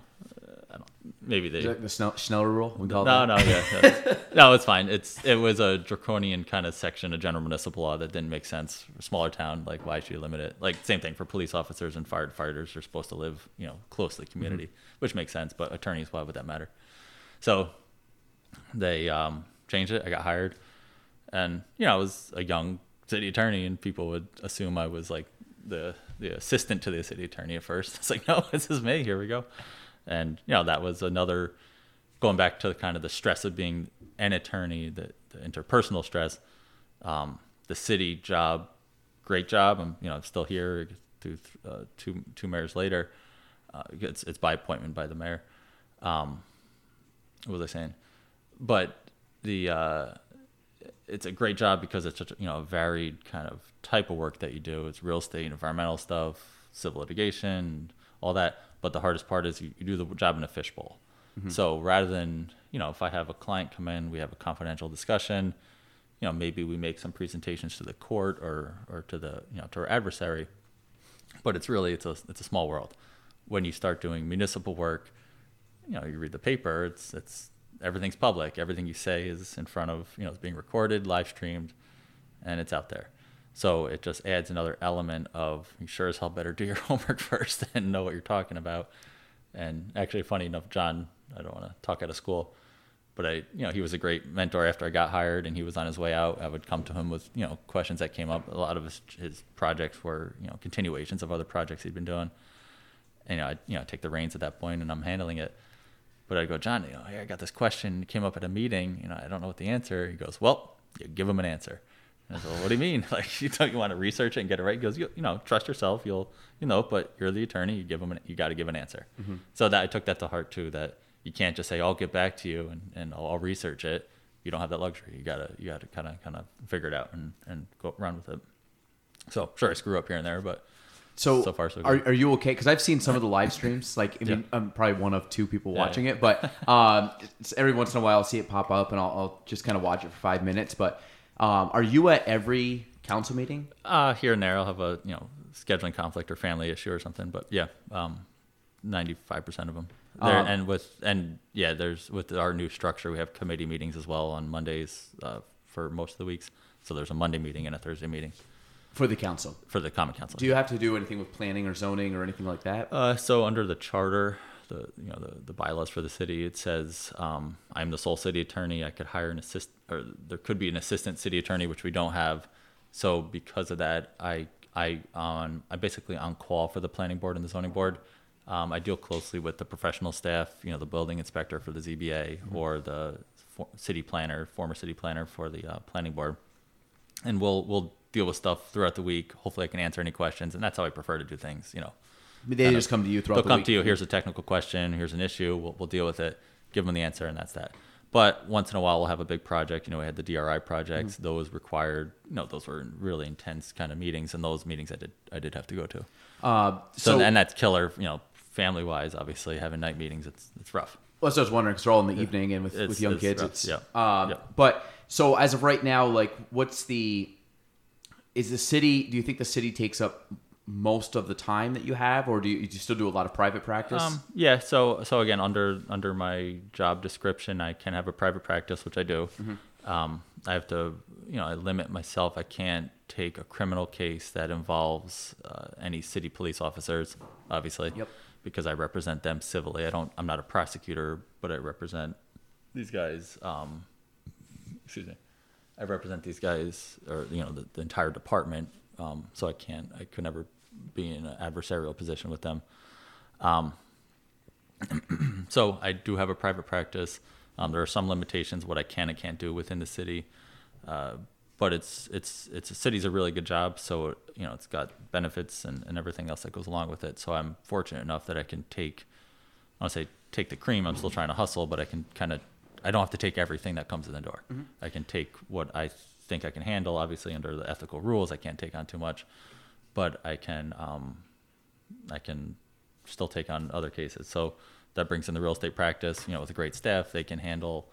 B: I don't. Maybe they.
A: The Snell, Schneller rule. We call
B: No,
A: that?
B: no, yeah, yeah. [laughs] no, it's fine. It's it was a draconian kind of section of general municipal law that didn't make sense. For a smaller town, like why should you limit it? Like same thing for police officers and firefighters. They're supposed to live, you know, close to the community, which makes sense. But attorneys, why would that matter? So they um, changed it. I got hired, and you know, I was a young city attorney, and people would assume I was like the the assistant to the city attorney at first. [laughs] It's like, no, [laughs] this is me. Here we go. And you know, that was another going back to kind of the stress of being an attorney, the, the interpersonal stress. Um, the city job, great job. I'm you know still here through uh, two two mayors later. Uh, it's it's by appointment by the mayor. Um, what was I saying? But the uh, it's a great job because it's such a, you know a varied kind of type of work that you do. It's real estate, environmental stuff, civil litigation, all that. But the hardest part is you, you do the job in a fishbowl. So rather than you know if I have a client come in, we have a confidential discussion. You know maybe we make some presentations to the court or or to the you know to our adversary. But it's really it's a it's a small world. When you start doing municipal work, you know you read the paper. It's it's everything's public. Everything you say is in front of you know it's being recorded, live streamed, and it's out there. So it just adds another element of you sure as hell better do your [laughs] homework first and know what you're talking about. And actually, funny enough, John, I don't want to talk out of school, but I, you know, he was a great mentor after I got hired and he was on his way out. I would come to him with, you know, questions that came up. A lot of his, his projects were, you know, continuations of other projects he'd been doing. And, you know, I, you know, take the reins at that point and I'm handling it. But I go, John, you know, hey, I got this question it came up at a meeting. You know, I don't know what the answer. He goes, well, you give him an answer. And I said, well, what do you mean? [laughs] Like, you don't you want to research it and get it right? He goes, you, you know, trust yourself. You'll, you know, but you're the attorney. You give them, an, you got to give an answer. Mm-hmm. So that I took that to heart too. That you can't just say, I'll get back to you and, and I'll, I'll research it. You don't have that luxury. You gotta, you gotta kind of, kind of figure it out and, and go run with it. So sure, I screw up here and there, but
A: So,
B: So far, so
A: are,
B: good.
A: are you okay? Because I've seen some of the live streams. Like, I mean,
B: Yeah.
A: I'm probably one of two people watching
B: yeah.
A: it, but [laughs] um, it's every once in a while I'll see it pop up and I'll, I'll just kind of watch it for five minutes. But um, are you at every council meeting?
B: uh, here and there I'll have a you know scheduling conflict or family issue or something. But yeah, um, ninety five percent of them. There,
A: Um,
B: and with and yeah, there's with our new structure, we have committee meetings as well on Mondays uh, for most of the weeks. So there's a Monday meeting and a Thursday meeting
A: For the council.
B: for the common council.
A: Do you have to do anything with planning or zoning or anything like that?
B: Uh, so under the charter, the you know the, the bylaws for the city, it says um, I'm the sole city attorney. I could hire an assist, or there could be an assistant city attorney, which we don't have. So because of that, I I on I'm basically on call for the planning board and the zoning board. Um, I deal closely with the professional staff, you know, the building inspector for the ZBA or the for, city planner, former city planner for the uh, planning board and we'll we'll deal with stuff throughout the week. Hopefully, I can answer any questions, and that's how I prefer to do things. You know,
A: they
B: kind
A: just
B: of-
A: come to you throughout
B: they'll
A: the
B: come
A: week.
B: to you. Here's a technical question. Here's an issue. We'll we'll deal with it. Give them the answer, and that's that. But once in a while, we'll have a big project. You know, we had the DRI projects;
A: Mm-hmm.
B: those required. You know, those were really intense kind of meetings, and those meetings I did I did have to go to.
A: Uh,
B: So,
A: so,
B: and that's killer. You know, family wise, obviously having night meetings, it's it's rough.
A: well, that's what I was wondering because they're all in the evening and with,
B: It's-
A: with young
B: it's
A: kids.
B: rough,
A: It's
B: yeah.
A: Um,
B: Yeah.
A: But so as of right now, like, what's the? Is the city? Do you think the city takes up most of the time that you have, or do you, do you still do a lot of private practice?
B: Um, yeah. So so again, under under my job description, I can have a private practice, which I do.
A: Mm-hmm.
B: Um, I have to, you know, I limit myself. I can't take a criminal case that involves uh, any city police officers, obviously,
A: Yep.
B: because I represent them civilly. I don't. I'm not a prosecutor, but I represent these guys. Um, excuse me. I represent these guys, or you know, the, the entire department. Um, so I can't. I could never be in an adversarial position with them. [clears throat] So I do have a private practice. Um, there are some limitations what I can and can't do within the city, uh, but it's it's it's a city's a really good job. So you know it's got benefits and, and everything else that goes along with it. So I'm fortunate enough that I can take I don't say take the cream. I'm still trying to hustle, but I can kind of I don't have to take everything that comes in the door. I can take what I think I can handle. Obviously under the ethical rules, I can't take on too much, but I can um, I can still take on other cases. So that brings in the real estate practice. You know, with a great staff, they can handle.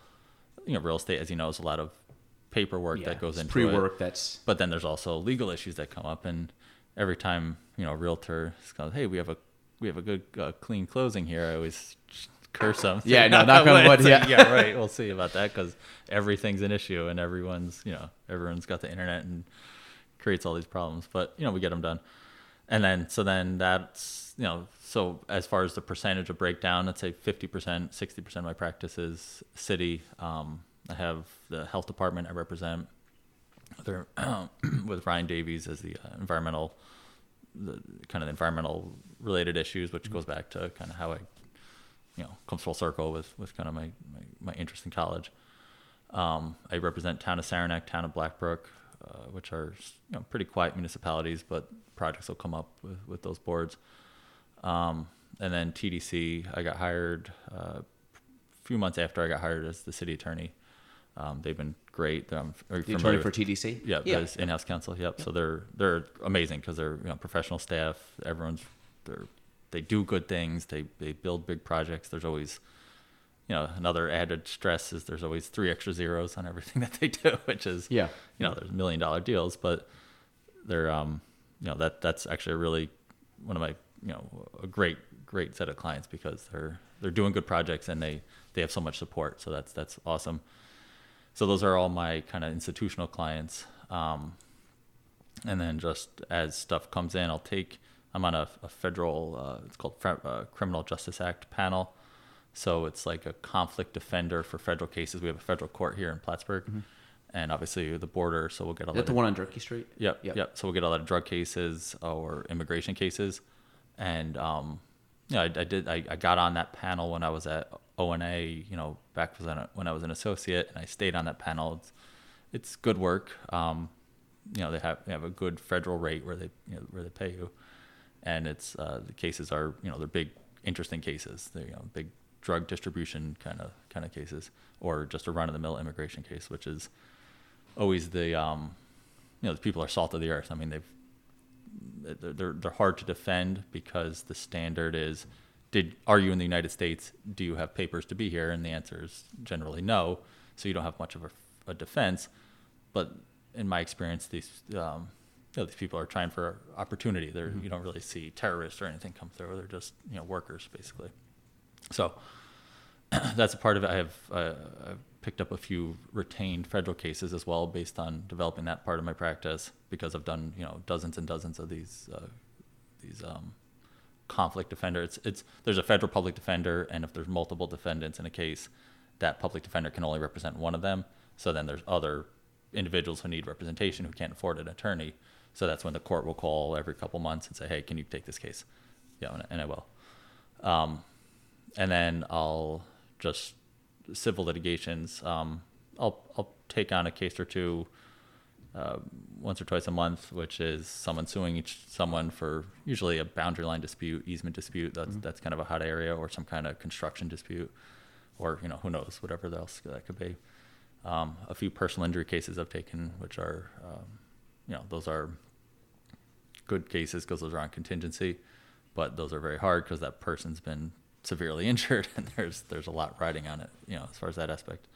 B: You know, real estate, as you know, is a lot of paperwork
A: Yeah,
B: that goes into
A: pre-work.
B: it.
A: That's
B: But then there's also legal issues that come up, and every time you know, a realtor goes, "Hey, we have a we have a good uh, clean closing here," I always curse them. [laughs]
A: Yeah, no, knock on wood,
B: like,
A: yeah.
B: yeah, right. We'll see about that because everything's an issue, and everyone's you know everyone's got the internet and creates all these problems. But you know, we get them done, and then so then that's you know so as far as the percentage of breakdown, let's say fifty percent, sixty percent of my practice is city. Um, I have the health department I represent. There [clears throat] with Ryan Davies as the uh, environmental, the kind of environmental related issues, which goes back to kind of how I, you know, comes full circle with with kind of my my, my interest in college. Um, I represent town of Saranac, town of Black Brook, uh, which are you know pretty quiet municipalities, but projects will come up with, with those boards. Um, and then TDC, I got hired uh, a few months after I got hired as the city attorney. Um, they've been great.
A: The attorney for TDC.
B: yeah,
A: yeah.
B: in-house counsel. Yep. So they're they're amazing because they're you know professional staff. Everyone's they're they do good things. They they build big projects. There's always you know another added stress is there's always three extra zeros on [laughs] everything that they do, which is
A: Yeah.
B: you know there's million dollar deals, but they're um you know that that's actually a really one of my you know a great great set of clients because they're they're doing good projects and they they have so much support. So that's that's awesome. So those are all my kind of institutional clients. Um, and then just as stuff comes in, I'll take. I'm on a, a federal. Uh, it's called uh, Criminal Justice Act panel. So it's like a conflict defender for federal cases. We have a federal court here in Plattsburgh, and obviously the border. So we'll get a
A: Is
B: lot
A: that the
B: of
A: one on Durkee Street?
B: Yep,
A: Yep.
B: yep. So we'll get a lot of drug cases or immigration cases, and um, yeah, I, I did. I, I got on that panel when I was at ONA. You know, back when I, when I was an associate, and I stayed on that panel. It's, it's good work. Um, you know, they have they have a good federal rate where they you know, where they pay you, and it's uh, the cases are you know they're big, interesting cases. They're you know big drug distribution kind of kind of cases, or just a run of the mill immigration case, which is always the um, you know the people are salt of the earth. I mean they've they're they're hard to defend because the standard is did are you in the United States? Do you have papers to be here? And the answer is generally no. So you don't have much of a, a defense. But in my experience, these um, you know, these people are trying for opportunity. They're
A: Mm-hmm.
B: you don't really see terrorists or anything come through. They're just you know workers basically. So [clears throat] that's a part of it. I have uh, I've picked up a few retained federal cases as well, based on developing that part of my practice because I've done you know dozens and dozens of these uh, these um, conflict defender. It's it's there's a federal public defender, and if there's multiple defendants in a case, that public defender can only represent one of them. So then there's other individuals who need representation who can't afford an attorney. So that's when the court will call every couple months and say, "Hey, can you take this case?" Yeah, and, I will. Um, and then I'll just civil litigations. Um, I'll I'll take on a case or two uh, once or twice a month, which is someone suing each someone for usually a boundary line dispute, easement dispute. That's that's kind of a hot area, or some kind of construction dispute, or you know who knows whatever else that could be. Um, a few personal injury cases I've taken, which are um, you know those are good cases because those are on contingency, but those are very hard because that person's been severely [laughs] injured and there's there's a lot riding on it, you know, as far as that aspect.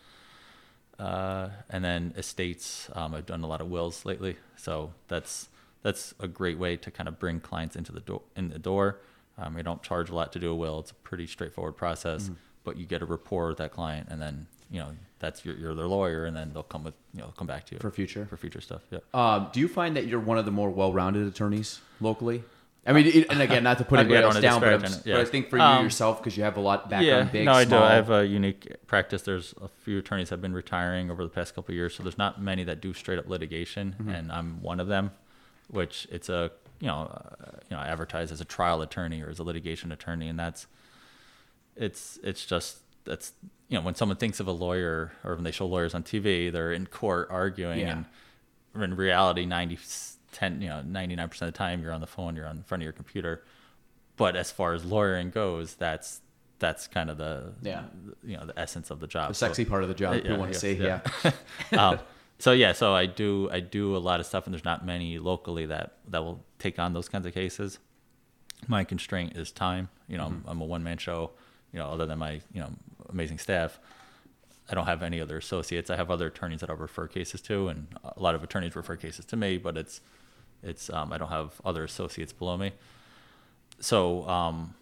B: Uh, and then estates, um, I've done a lot of wills lately, so that's that's a great way to kind of bring clients into the door. In the door, um, you don't charge a lot to do a will; it's a pretty straightforward process. But you get a rapport with that client, and then you know that's your, you're their lawyer, and then they'll come with you know come back to you
A: For future?
B: for future stuff. Yeah.
A: Um, do you find that you're one of the more well-rounded attorneys locally? I mean, it, and again, not to put [laughs] anybody else down, but, I'm, but. I think for you
B: Um,
A: yourself, because you have a lot of background,
B: yeah,
A: big,
B: no, I do. I have a unique practice. There's a few attorneys have been retiring over the past couple of years, so there's not many that do straight up litigation,
A: Mm-hmm.
B: and I'm one of them. Which it's a you know uh, you know advertised as a trial attorney or as a litigation attorney, and that's it's it's just that's you know when someone thinks of a lawyer or when they show lawyers on TV, they're in court arguing,
A: Yeah.
B: and in reality, 90, 10, you know, 99% of the time you're on the phone, you're on front of your computer. But as far as lawyering goes, that's that's kind of the
A: Yeah.
B: you know the essence of the job.
A: the sexy part of the job.
B: Uh, yeah,
A: want to
B: yes,
A: say, yeah. [laughs]
B: um, [laughs] so yeah, so I do I do a lot of stuff, and there's not many locally that that will take on those kinds of cases. My constraint is time. You know,
A: Mm-hmm.
B: I'm a one man show. You know, other than my you know amazing staff, I don't have any other associates. I have other attorneys that I'll refer cases to, and a lot of attorneys refer cases to me. But it's it's um, I don't have other associates below me. So um,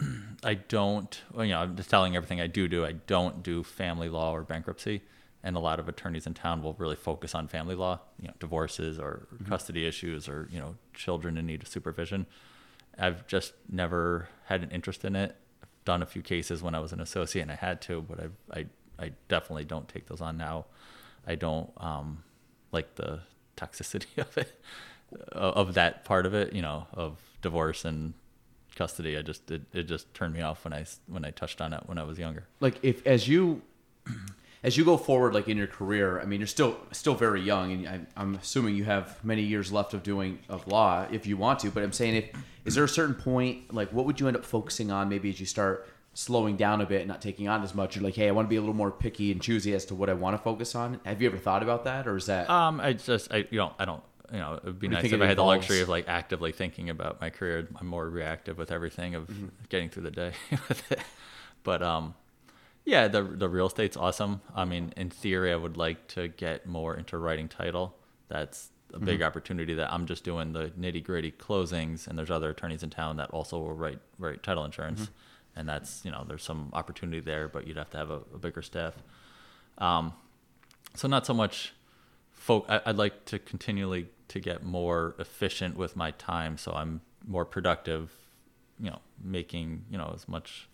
B: [clears throat] I don't, you know, I'm just telling everything I do do. I don't do family law or bankruptcy, and a lot of attorneys in town will really focus on family law, you know, divorces or custody issues or you know, children in need of supervision. I've just never had an interest in it. Done a few cases when I was an associate, and I had to, but I, I, I definitely don't take those on now. I don't um, like the toxicity [laughs] of it, of that part of it, you know, of divorce and custody. I just it, it just turned me off when I when I touched on it when I was younger.
A: like if as you as you go forward like in your career i mean you're still still very young and I, i'm assuming you have many years left of doing of law if you want to but i'm saying if is there a certain point like what would you end up focusing on maybe as you start slowing down a bit and not taking on as much you're like hey i want to be a little more picky and choosy as to what i want to focus on have you ever thought about that or is that
B: Um, I just I you know I don't you know it would be nice if I had the luxury of like actively thinking about my career. I'm more reactive with everything of
A: Mm-hmm.
B: getting through the day [laughs] with it. But um, yeah, the the real estate's awesome. I mean, in theory, I would like to get more into writing title. That's a big
A: Mm-hmm.
B: opportunity that I'm just doing the nitty gritty closings, and there's other attorneys in town that also will write write title insurance,
A: Mm-hmm.
B: and that's you know there's some opportunity there, but you'd have to have a, a bigger staff. Um, so not so much folk I, i'd like to continually to get more efficient with my time so i'm more productive you know making you know as much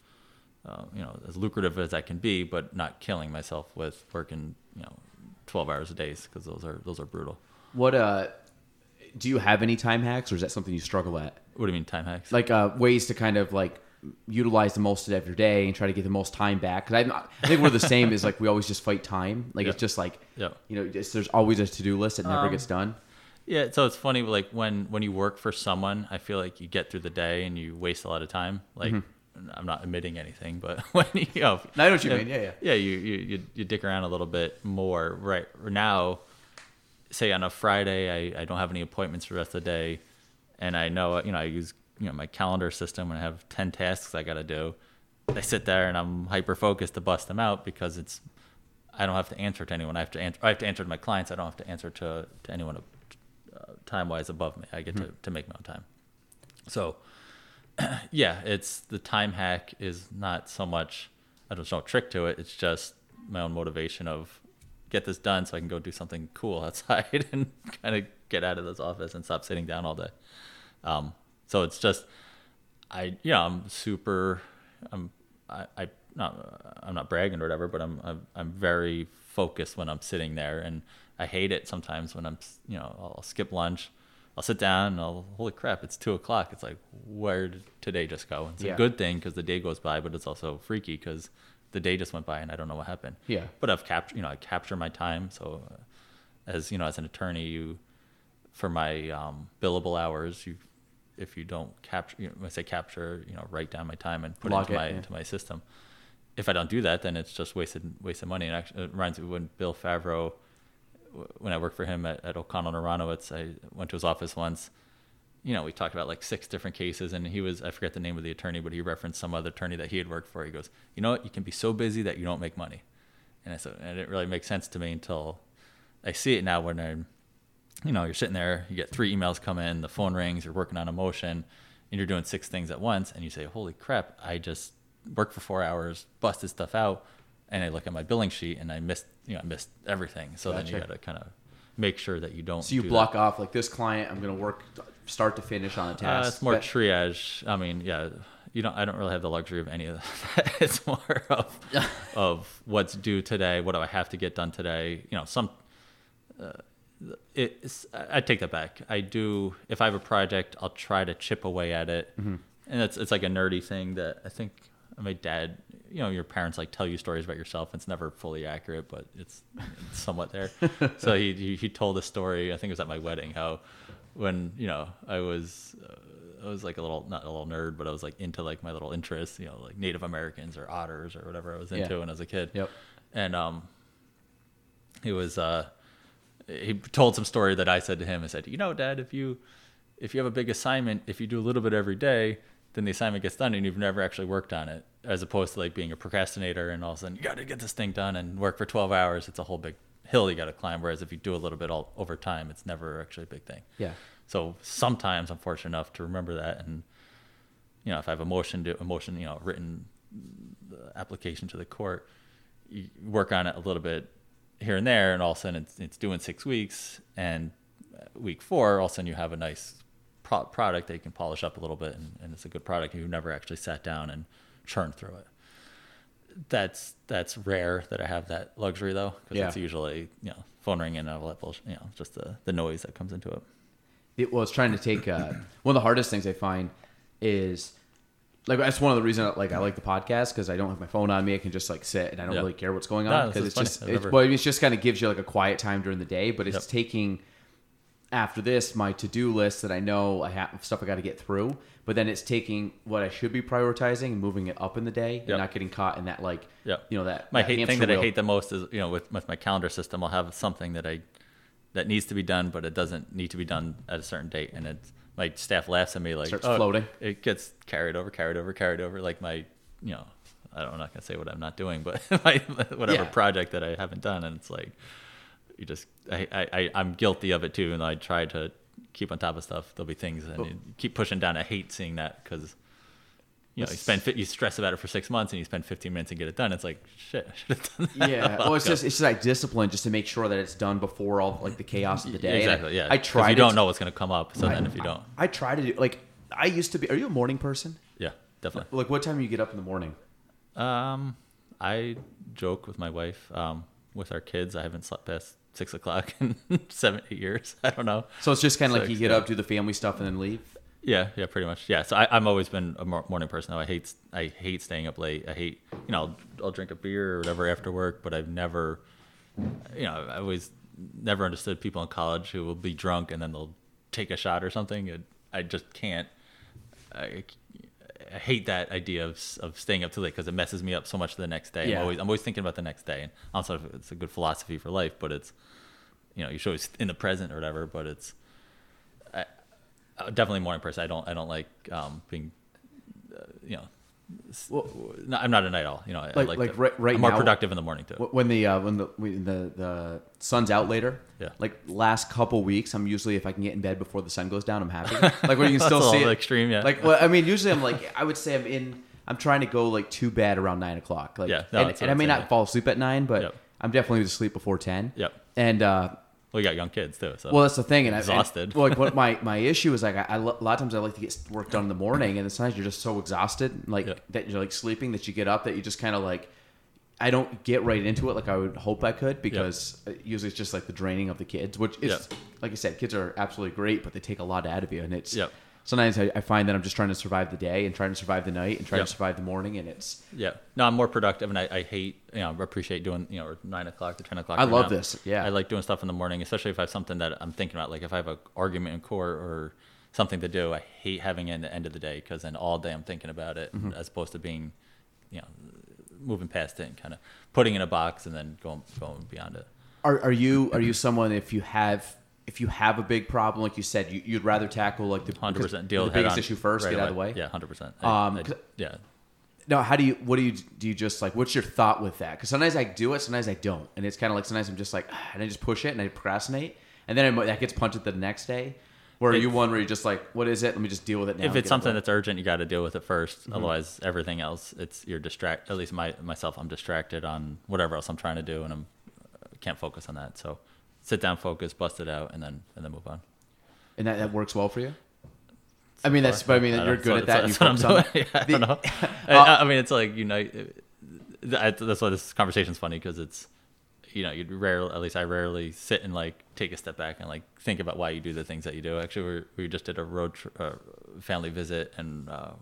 B: uh, you know as lucrative as i can be but not killing myself with working you know 12 hours a day because those are those are brutal
A: what uh do you have any time hacks or is that something you struggle at
B: what do you mean time hacks
A: like uh, ways to kind of like utilize the most of your day and try to get the most time back. Because I, think we're the same. Is like we always just fight time. Like it's just like
B: Yeah.
A: you know, there's always a to do list that never
B: Um,
A: gets done.
B: Yeah, so it's funny like when when you work for someone, I feel like you get through the day and you waste a lot of time. Like I'm not admitting anything, but [laughs] when you, you know,
A: I know what you mean. Yeah, yeah.
B: yeah, you, you you dick around a little bit more. Right now, say on a Friday, I I don't have any appointments for the rest of the day, and I know you know I use you know my calendar system and I have ten tasks I got to do. I sit there and I'm hyper focused to bust them out because it's I don't have to answer to anyone. I have to answer. I have to answer to my clients. I don't have to answer to to anyone uh, time wise above me. I get to, to make my own time. So [clears throat] yeah, it's the time hack is not so much. I don't know trick to it. It's just my own motivation of get this done so I can go do something cool [laughs] outside and kind of get out of this office and stop sitting down all day. Um, so it's just I yeah I'm super I'm I, I not I'm not bragging or whatever, but I'm, I'm I'm very focused when I'm sitting there, and I hate it sometimes when I'm you know I'll skip lunch, I'll sit down and I'll holy crap it's two o'clock. It's like where did today just go? It's
A: Yeah.
B: a good thing because the day goes by, but it's also freaky because the day just went by and I don't know what happened.
A: Yeah.
B: But I've captured you know I capture my time. So uh, as you know as an attorney you for my um, billable hours you if you don't capture you know, when I say capture you know write down my time and put
A: Log
B: it into
A: it,
B: my
A: yeah.
B: into my system if I don't do that, then it's just wasted wasted money. And actually, it reminds me when Bill Favreau, when I worked for him at, at O'Connell Aronowitz, I went to his office once. You know, we talked about like six different cases, and he was I forget the name of the attorney, but he referenced some other attorney that he had worked for. He goes, "You know what? You can be so busy that you don't make money." And I said, and it didn't really make sense to me until I see it now when I'm, you know, you're sitting there, you get three emails come in, the phone rings, you're working on a motion, and you're doing six things at once, and you say, "Holy crap! I just worked for four hours, busted stuff out," and I look at my billing sheet and I missed, you know, I missed everything. So then you got to kind of make sure that you don't.
A: So you
B: do
A: block off like this client. I'm gonna work start to finish on a task.
B: Uh, it's more
A: But-
B: triage. I mean, yeah, you don't. I don't really have the luxury of any of that. [laughs] it's more of [laughs] of what's due today. What do I have to get done today? You know, some. Uh, it's, I I take that back. I do. If I have a project, I'll try to chip away at it,
A: Mm-hmm.
B: and it's it's like a nerdy thing that I think my dad. You know, your parents like tell you stories about yourself. It's never fully accurate, but it's, it's somewhat there. [laughs] so he, he he told a story. I think it was at my wedding. How when you know I was uh, I was like a little not a little nerd, but I was like into like my little interests. You know, like Native Americans or otters or whatever I was into
A: Yeah.
B: when I was a kid.
A: Yep.
B: And um, he was uh, he told some story that I said to him. I said, you know, Dad, if you if you have a big assignment, if you do a little bit every day, then the assignment gets done and you've never actually worked on it. As opposed to like being a procrastinator and all of a sudden you got to get this thing done and work for 12 hours. It's a whole big hill you got to climb. Whereas if you do a little bit all over time, it's never actually a big thing.
A: Yeah.
B: So sometimes I'm fortunate enough to remember that, and you know, if I have a motion to a motion, you know, written application to the court, you work on it a little bit here and there, and all of a sudden it's it's due in six weeks, and uh, week four, all of a sudden you have a nice pro- product that you can polish up a little bit, and, and it's a good product. and You've never actually sat down and churned through it. That's that's rare that I have that luxury though, because
A: Yeah.
B: it's usually you know phone ringing and all that bullshit, you know, just the the noise that comes into it.
A: it was trying to take uh, [coughs] one of the hardest things I find is like that's one of the reasons like I like the podcast because I don't have my phone on me. I can just like sit and I don't
B: Yeah.
A: really care what's going on because
B: is
A: it's
B: funny.
A: just it's, well, it's just kind of gives you like a quiet time during the day. But it's
B: Yep.
A: taking after this my to do list that I know I have stuff I got to get through. But then it's taking what I should be prioritizing and moving it up in the day and
B: Yep.
A: not getting caught in that like
B: Yep.
A: you know that
B: my
A: that
B: hate thing that I hate the most is you know with, with my calendar system I'll have something that I that needs to be done but it doesn't need to be done at a certain date and it's my staff laughs at me like
A: Starts
B: "Oh,
A: floating.
B: it gets carried over carried over carried over like my you know I don't, I'm not gonna say what I'm not doing but [laughs] my whatever
A: Yeah.
B: project that I haven't done and it's like you just I, I, I I'm guilty of it too and I try to keep on top of stuff there'll be things and you keep pushing down I hate seeing that because you know, you spend you stress about it for six months and you spend 15 minutes and get it done. It's like shit. I should have done that.
A: Yeah, [laughs] well, it's
B: ago.
A: just it's just like discipline, just to make sure that it's done before all like the chaos of the day. And
B: exactly. Yeah,
A: I tried.
B: You
A: it.
B: don't know what's gonna come up. So
A: I-
B: then if you don't,
A: I try to do like I used to be. Are you a morning person?
B: yeah, definitely.
A: Like, what time do you get up in the morning?
B: Um, I joke with my wife. Um, with our kids, I haven't slept past six o'clock [laughs] in seven, eight years. [laughs] I don't know.
A: So it's just kind of like you get
B: yeah.
A: up, do the family stuff, and then leave.
B: Yeah, yeah, pretty much. Yeah, so I, I'm always been a morning person. Though I hate I hate staying up late. I hate you know I'll, I'll drink a beer or whatever after work, but I've never you know I always never understood people in college who will be drunk and then they'll take a shot or something. It, I just can't. I, I hate that idea of of staying up too late because it messes me up so much the next day.
A: Yeah.
B: I'm always I'm always thinking about the next day, and also it's a good philosophy for life. But it's you know you should always in the present or whatever. But it's uh, definitely morning person. I don't I don't like um, being, uh, you know. S- no, I'm not a night owl. You know, I, I
A: Like-
B: like
A: like
B: to-
A: right- right
B: I'm more
A: now-
B: productive in the morning too.
A: When the uh, when the when the the sun's out later.
B: Yeah.
A: Like last couple weeks, I'm usually if I can get in bed before the sun goes down, I'm happy. Like when you [laughs] can still see it.
B: extreme, yeah.
A: Like well, I mean, usually I'm like I would say I'm in. I'm trying to go like to bed around nine o'clock. Like,
B: Yeah, no,
A: and, and I may not fall asleep at nine, but
B: Yep.
A: I'm definitely to sleep before ten.
B: Yep.
A: And uh,
B: Well, you got young kids too. So
A: well, that's the thing, and I- and-
B: Exhausted.
A: well, like what my [laughs] my issue is like I, I a lot of times I like to get work done in the morning, and sometimes you're just so exhausted, like
B: Yeah.
A: that you're like sleeping that you get up that you just kind of like. I don't get right into it like I would hope I could because uh usually it's just like the draining of the kids, which is
B: Yeah.
A: like I said, kids are absolutely great, but they take a lot out of you, and it's
B: Yep.
A: Sometimes I, I find that I'm just trying to survive the day and trying to survive the night and trying
B: Yep.
A: to survive the morning, and it's
B: Yeah. No, I'm more productive, and I, I hate, you know, appreciate doing, you know, nine o'clock to ten o'clock.
A: I
B: right
A: love
B: now.
A: this, yeah.
B: I like doing stuff in the morning, especially if I have something that I'm thinking about. Like if I have an argument in court or something to do, I hate having it in the end of the day because then all day I'm thinking about it,
A: Mm-hmm.
B: as opposed to being, you know, moving past it and kind of putting in a box and then going going beyond it.
A: Are, are you are you someone if you have if you have a big problem like you said you, you'd rather tackle like the
B: hundred percent deal
A: the biggest
B: on
A: issue first
B: right
A: get out of the way
B: Yeah, hundred percent.
A: Um,
B: yeah.
A: no how do you what do you do you just like what's your thought with that because sometimes I do it sometimes I don't and it's kind of like sometimes I'm just like ah, and I just push it and I procrastinate and then I, that gets punted the next day where are you one where you're just like what is it let me just deal with it now
B: if it's
A: get it
B: something that's urgent, you got to deal with it 1st
A: Mm-hmm.
B: Otherwise, everything else, it's you're distract. At least my myself, I'm distracted on whatever else I'm trying to do, and I'm can't focus on that. So, sit down, focus, bust it out, and then and then move on.
A: and that, that works well for you I mean that's but I mean
B: I
A: you're good at that you
B: what I'm doing. [laughs] Yeah, I don't know. [laughs]
A: Uh,
B: I, mean, it's like you know, that's why this conversation's funny because it's you know, you'd rarely, at least I rarely sit and like take a step back and like think about why you do the things that you do. Actually, we we just did a road tr- uh, family visit and uh,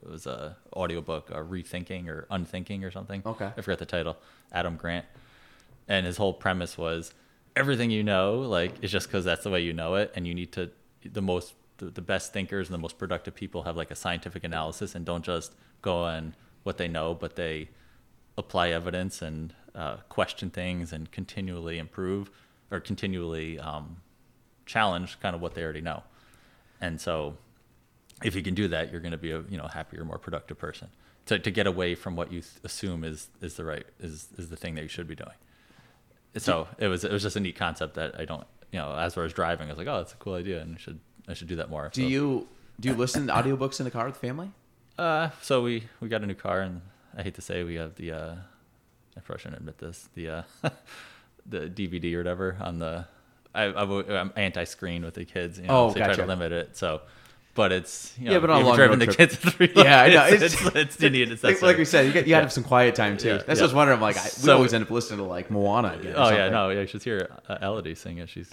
B: it was a audiobook, a rethinking or unthinking or something.
A: Okay.
B: I forgot the title. Adam Grant, and his whole premise was everything you know like is just because that's the way you know it, and you need to the most the, the best thinkers and the most productive people have like a scientific analysis and don't just go on what they know, but they apply evidence and uh, question things and continually improve or continually um, challenge kind of what they already know. And so, if you can do that, you're going to be a you know happier, more productive person. To, to get away from what you th- assume is is the right is is the thing that you should be doing. So it was it was just a neat concept that I don't you know as I was driving I was like oh that's a cool idea and I should I should do that more.
A: do
B: So-
A: you do you listen to audiobooks in the car with the family
B: uh, so we we got a new car, and I hate to say we have the uh, I probably shouldn't admit this the uh, [laughs] the DVD or whatever on the I, I am anti-screen with the kids. You know,
A: Oh,
B: so they try to limit it. So, but it's you know,
A: Yeah, but on a long
B: driven the
A: trip-
B: kids [laughs] three.
A: Yeah, I know.
B: It's,
A: It's-
B: it's, it's, you need
A: like, like we said, you got you got to have some quiet time too.
B: Yeah,
A: That's
B: yeah.
A: just wondering. I'm like, I, we
B: So-
A: always end up listening to like Moana again.
B: Oh yeah, no, yeah, you should hear uh, Elodie sing it. She's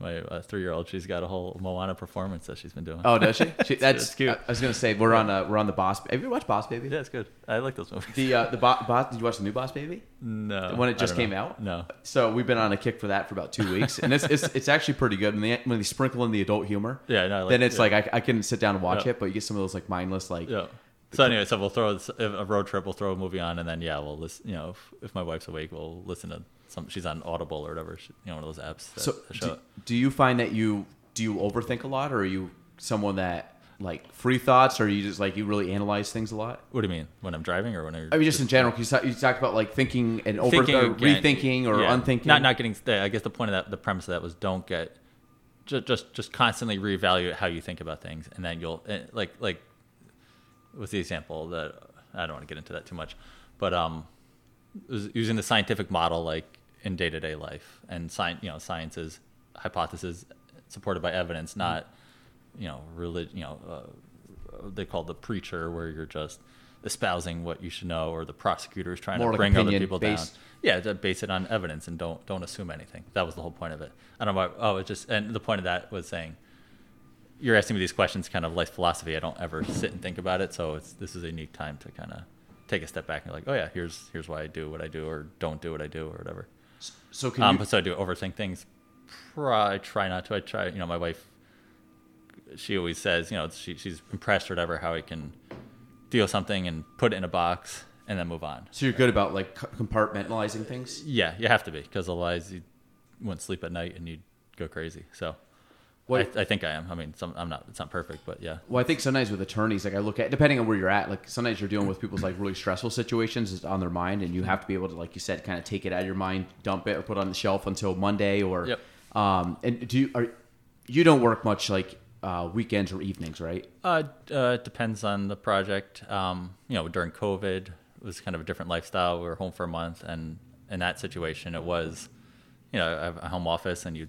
B: my uh, three-year-old. She's got a whole Moana performance that she's been doing.
A: Oh, does she? [laughs] she that's
B: it's cute.
A: I, I was gonna say we're on uh, we're on the Boss. Baby. Have you watched Boss Baby?
B: yeah, it's good. I like those movies.
A: The uh, the Bo- Boss. Did you watch the new Boss Baby?
B: no,
A: When it just came
B: know.
A: out?
B: No.
A: So we've been on a kick for that for about two weeks, and it's it's, it's actually pretty good. When they when they sprinkle in the adult humor,
B: Yeah, no, I like-
A: then it's
B: yeah.
A: like I, I can sit down and watch
B: Yeah.
A: it, but you get some of those like mindless like
B: Yeah. So anyway, so we'll throw this- a road trip. We'll throw a movie on, and then yeah, we'll listen. You know, if, if my wife's awake, we'll listen to some. She's on Audible or whatever. She, you know, one of those apps. That,
A: So do, do you find that you do you overthink a lot, or are you someone that like free thoughts, or you just like you really analyze things a lot?
B: What do you mean? When I'm driving or when I?
A: I mean, just in general, 'cause you talk, you talked about like thinking and over
B: thinking
A: or
B: again,
A: rethinking or
B: yeah.
A: unthinking.
B: Not not getting. I guess the point of that, the premise of that was don't get. Just just just constantly reevaluate how you think about things, and then you'll eh, like like. What's the example that I don't want to get into that too much, but um, using the scientific model like in day to day life, and science you know science is hypothesis supported by evidence, not you know religion you know uh, they call the preacher where you're just espousing what you should know or the prosecutor is trying
A: More
B: to
A: like
B: bring other people
A: based.
B: down yeah to base it on evidence and don't don't assume anything. That was the whole point of it. I don't know why, oh it just and the point of that was saying you're asking me these questions kind of life philosophy. I don't ever sit and think about it. So it's this is a unique time to kind of take a step back and be like oh yeah here's here's why i do what i do or don't do what i do or whatever
A: So can
B: um,
A: you?
B: so I do overthink things. I try not to. I try. You know, my wife. She always says, you know, she, she's impressed or whatever how I can deal something and put it in a box and then move on.
A: So you're good about like compartmentalizing things.
B: Yeah, you have to be because otherwise you wouldn't sleep at night and you'd go crazy. So,
A: Well,
B: I, I think I am. I mean, some, I'm not. It's not perfect, but yeah.
A: Well, I think sometimes with attorneys, like I look at, depending on where you're at, like sometimes you're dealing with people's like really stressful situations is on their mind, and you have to be able to, like you said, kind of take it out of your mind, dump it, or put it on the shelf until Monday, or
B: Yep.
A: um, and do you are you don't work much like uh, weekends or evenings, right?
B: Uh, uh, it depends on the project. Um, you know, during COVID, it was kind of a different lifestyle. We were home for a month, and in that situation, it was, you know, I have a home office, and you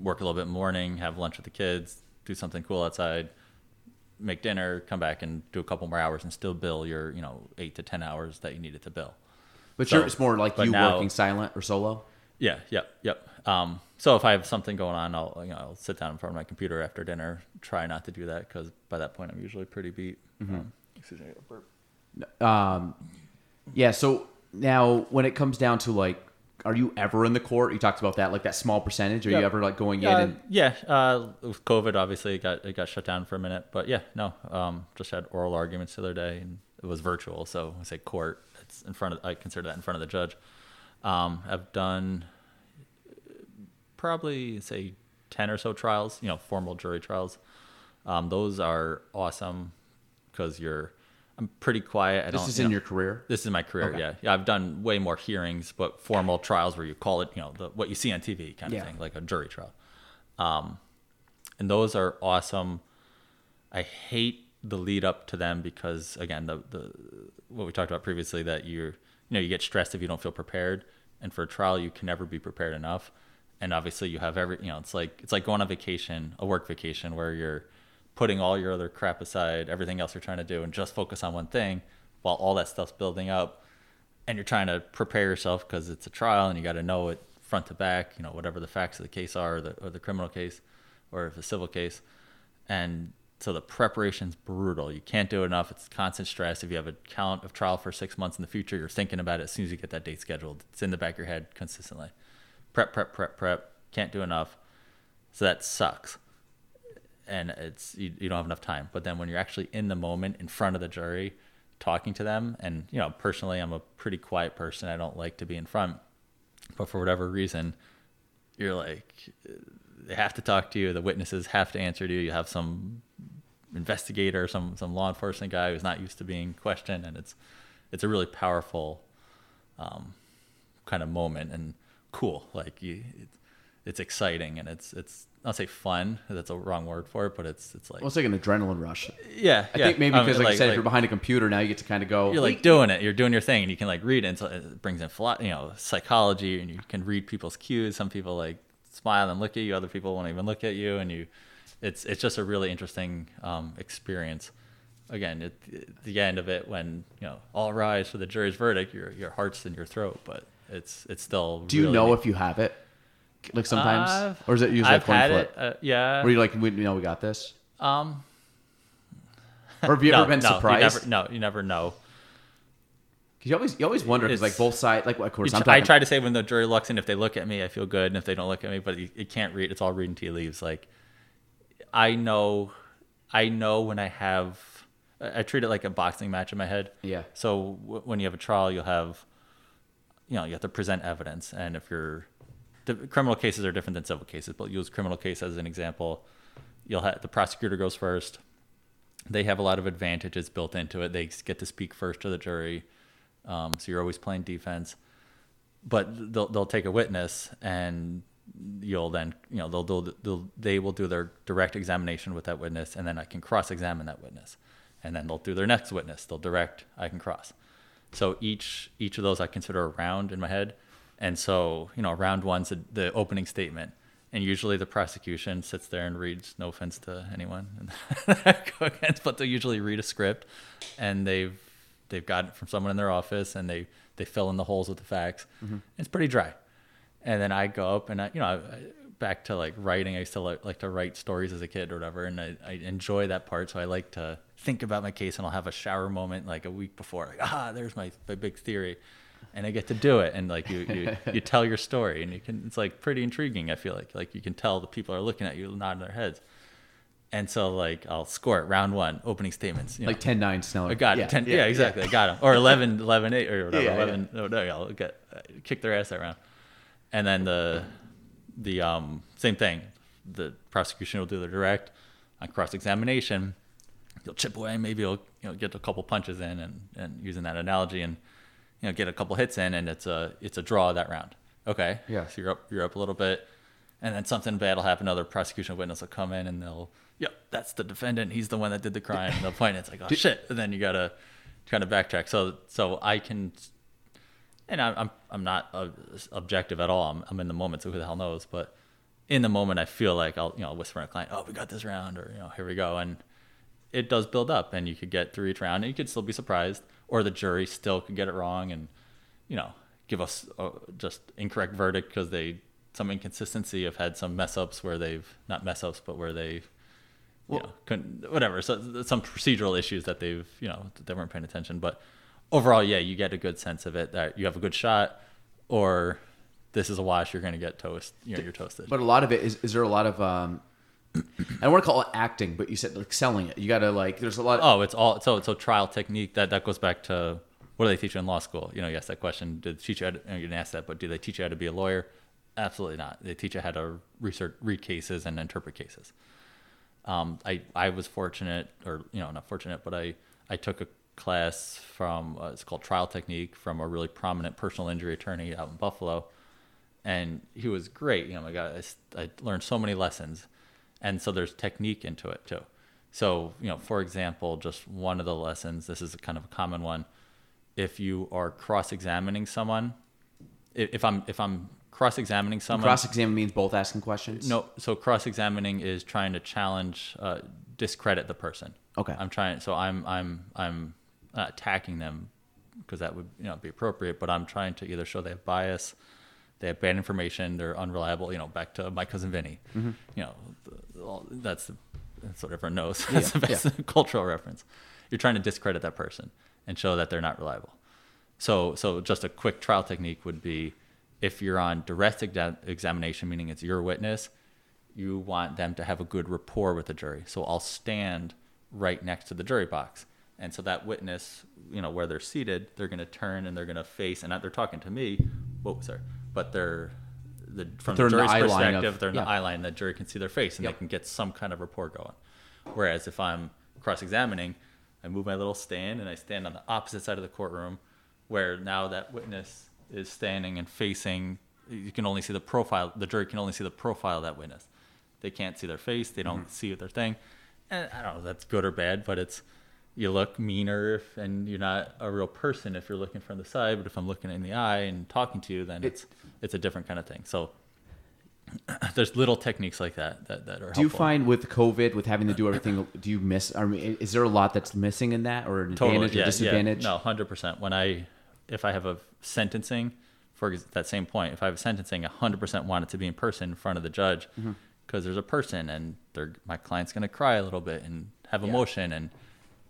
B: work a little bit morning, have lunch with the kids, do something cool outside, make dinner, come back and do a couple more hours, and still bill your, you know, eight to ten hours that you needed to bill.
A: But
B: So-
A: you're, it's more like you
B: now-
A: working silent or solo.
B: Yeah, yep, yep. Um, so if I have something going on, I'll you know I'll sit down in front of my computer after dinner. Try not to do that because by that point I'm usually pretty beat. Um, excuse me, I got a burp.
A: Um, yeah. So now, when it comes down to like, are you ever in the court? You talked about that, like that small percentage. Are
B: Yeah.
A: you ever like going in
B: Uh,
A: and
B: yeah, uh, with COVID, obviously it got it got shut down for a minute, but yeah, no, um, just had oral arguments the other day, and it was virtual, so I say court. It's in front of I consider that in front of the judge. Um, I've done probably say ten or so trials, you know, formal jury trials. Um, those are awesome because you're I'm pretty quiet. I
A: this is in
B: know-
A: your career?
B: this is my career.
A: Okay.
B: Yeah, yeah. I've done way more hearings, but formal trials where you call it, you know, the, what you see on TV kind of
A: Yeah.
B: thing, like a jury trial. Um, and those are awesome. I hate the lead up to them because again, the the what we talked about previously that you're, you know, you get stressed if you don't feel prepared, and for a trial you can never be prepared enough. And obviously you have every, you know, it's like it's like going on vacation, a work vacation where you're putting all your other crap aside, everything else you're trying to do, and just focus on one thing, while all that stuff's building up, and you're trying to prepare yourself because it's a trial and you got to know it front to back, you know, whatever the facts of the case are, or the, or the criminal case, or if a civil case, and so the preparation's brutal. You can't do it enough. It's constant stress. If you have a count of trial for six months in the future, you're thinking about it as soon as you get that date scheduled. It's in the back of your head consistently. Prep, prep, prep, prep. Can't do enough. So that sucks and it's you, you don't have enough time. But then when you're actually in the moment in front of the jury talking to them and you know personally i'm a pretty quiet person. I don't like to be in front. But for whatever reason you're like they have to talk to you. The witnesses have to answer to you. You have some investigator some some law enforcement guy who's not used to being questioned. And it's it's a really powerful um, kind of moment and cool. Like you it's, it's exciting and it's it's I'll say fun. That's a wrong word for it, but it's it's like
A: Well, it's like an adrenaline rush.
B: yeah.
A: I
B: yeah.
A: think maybe
B: I mean,
A: because, like, I said, if you're behind a computer now, you get to kind of go.
B: you're like doing it. You're doing your thing, and you can like read it. And so it brings in you know psychology, and you can read people's cues. Some people like smile and look at you. Other people won't even look at you, and you. It's it's just a really interesting um, experience. Again, at the end of it, when you know all rise for the jury's verdict, your your heart's in your throat, but it's it's still.
A: Do you
B: really
A: know if you have it? Like sometimes, or is it usually
B: I've
A: coin
B: had
A: flip?
B: it. Uh, yeah.
A: Where you like, we, you know, we got this.
B: um.
A: Or have you [laughs]
B: no,
A: ever been
B: no,
A: surprised?
B: You never, no, you never know.
A: Because you always, you always wonder because like both sides, like of course
B: You
A: I'm
B: tr- I try to say when the jury looks in, if they look at me, I feel good, and if they don't look at me, but you, you can't read. It's all reading tea leaves. Like I know, I know when I have. I I treat it like a boxing match in my head.
A: Yeah.
B: So w- when you have a trial, you'll have, you know, you have to present evidence, and if you're, criminal cases are different than civil cases, but use criminal case as an example. You'll have the prosecutor goes first. They have a lot of advantages built into it. They get to speak first to the jury, um, so you're always playing defense. But they'll they'll take a witness, and you'll then you know they'll do they'll, they will do their direct examination with that witness, and then I can cross examine that witness, and then they'll do their next witness. They'll direct, I can cross. So each each of those I consider a round in my head, and so you know round one's the, the opening statement, and usually the prosecution sits there and reads. No offense to anyone, [laughs] and go against, but they usually read a script, and they've they've got it from someone in their office, and they they fill in the holes with the facts. It's pretty dry, and then I go up and I you know I, back to like writing. I still like, like to write stories as a kid or whatever, and I, I enjoy that part. So I like to think about my case, and I'll have a shower moment like a week before, like ah, there's my, my big theory, and I get to do it, and like you you, [laughs] you tell your story, and you can it's like pretty intriguing. I feel like like you can tell the people are looking at you, nodding their heads, and so like I'll score it round one, opening statements, you know,
A: like 10 9 Schneller.
B: I got it. 10, yeah, exactly. I got them. Or 11, [laughs] 11 8 or whatever.
A: Yeah, yeah.
B: 11. No, no, I'll get uh, kick their ass that round. And then the the um same thing. the prosecution will do the direct on cross examination. You'll chip away, maybe you'll you know get a couple punches in, and, and using that analogy, and you know get a couple hits in, and it's a it's a draw that round. Okay,
A: Yeah.
B: So you're up you're up a little bit, and then something bad will happen. Another prosecution witness will come in, and they'll yep, that's the defendant. He's the one that did the crime. And they'll point. It's like oh shit, and then you gotta kind of backtrack. So so I can and I'm I'm, I'm not uh, objective at all. I'm, I'm in the moment, so who the hell knows? But in the moment, I feel like I'll you know whisper to a client, "Oh, we got this round," or you know, "Here we go," and it does build up, and you could get through each round, and you could still be surprised, or the jury still could get it wrong, and you know, give us a just incorrect verdict because they some inconsistency have had some mess ups where they've not mess ups, but where they. You know, couldn't whatever. So some procedural issues that they've you know they weren't paying attention, but overall, yeah, you get a good sense of it that you have a good shot, or this is a wash. You're going to get toast. You know, you're toasted.
A: But a lot of it is is there a lot of um I don't want to call it acting, but you said like selling it. You got to like there's a lot
B: oh, it's all so so trial technique. That that goes back to what do they teach you in law school? You know, you asked that question. Did they teach you? You didn't ask that, but do they teach you how to be a lawyer? Absolutely not. They teach you how to research, read cases, and interpret cases. Um, I I was fortunate, or you know, not fortunate, but I I took a class from uh, it's called trial technique from a really prominent personal injury attorney out in Buffalo, and he was great. You know, my God, I learned so many lessons, and so there's technique into it too. So you know, for example, just one of the lessons. This is a kind of a common one. If you are cross-examining someone, if, if I'm if I'm cross-examining someone,
A: cross examine means both asking questions.
B: no, so cross-examining is trying to challenge, uh, discredit the person.
A: Okay.
B: I'm trying. So I'm I'm I'm attacking them because that would you know be appropriate, but I'm trying to either show they have bias, they have bad information, they're unreliable. You know, back to my cousin Vinny.
A: Mm-hmm.
B: You know, the, all, that's the, that's what everyone knows. [laughs] That's the best [laughs] cultural reference. You're trying to discredit that person and show that they're not reliable. So, so just a quick trial technique would be if you're on direct exa- examination, meaning it's your witness, you want them to have a good rapport with the jury. So I'll stand right next to the jury box. And so that witness, you know, where they're seated, they're going to turn and they're going to face, and they're talking to me, whoa, sorry, but they're, the, from
A: They're
B: the jury's
A: eye of-
B: perspective, they're in
A: yeah.
B: the eye line, the jury can see their face and
A: Yep.
B: they can get some kind of rapport going. Whereas if I'm cross examining, I move my little stand and I stand on the opposite side of the courtroom where now that witness is standing and facing you can only see the profile the jury can only see the profile of that witness. They can't see their face, they don't mm-hmm. see their thing. And I don't know if that's good or bad, but it's you look meaner if, and you're not a real person if you're looking from the side, but if I'm looking in the eye and talking to you, then it's it's a different kind of thing. So [clears throat] there's little techniques like that that, that are
A: Do you find with COVID, with having to do everything, do you miss? I mean, is there a lot that's missing in that, or an advantage or disadvantage?
B: No, hundred percent. When I, if I have a sentencing, for that same point, if I have a sentencing, hundred percent want it to be in person in front of the judge, because
A: Mm-hmm.
B: there's a person and they're my client's gonna cry a little bit and have
A: Yeah.
B: emotion, and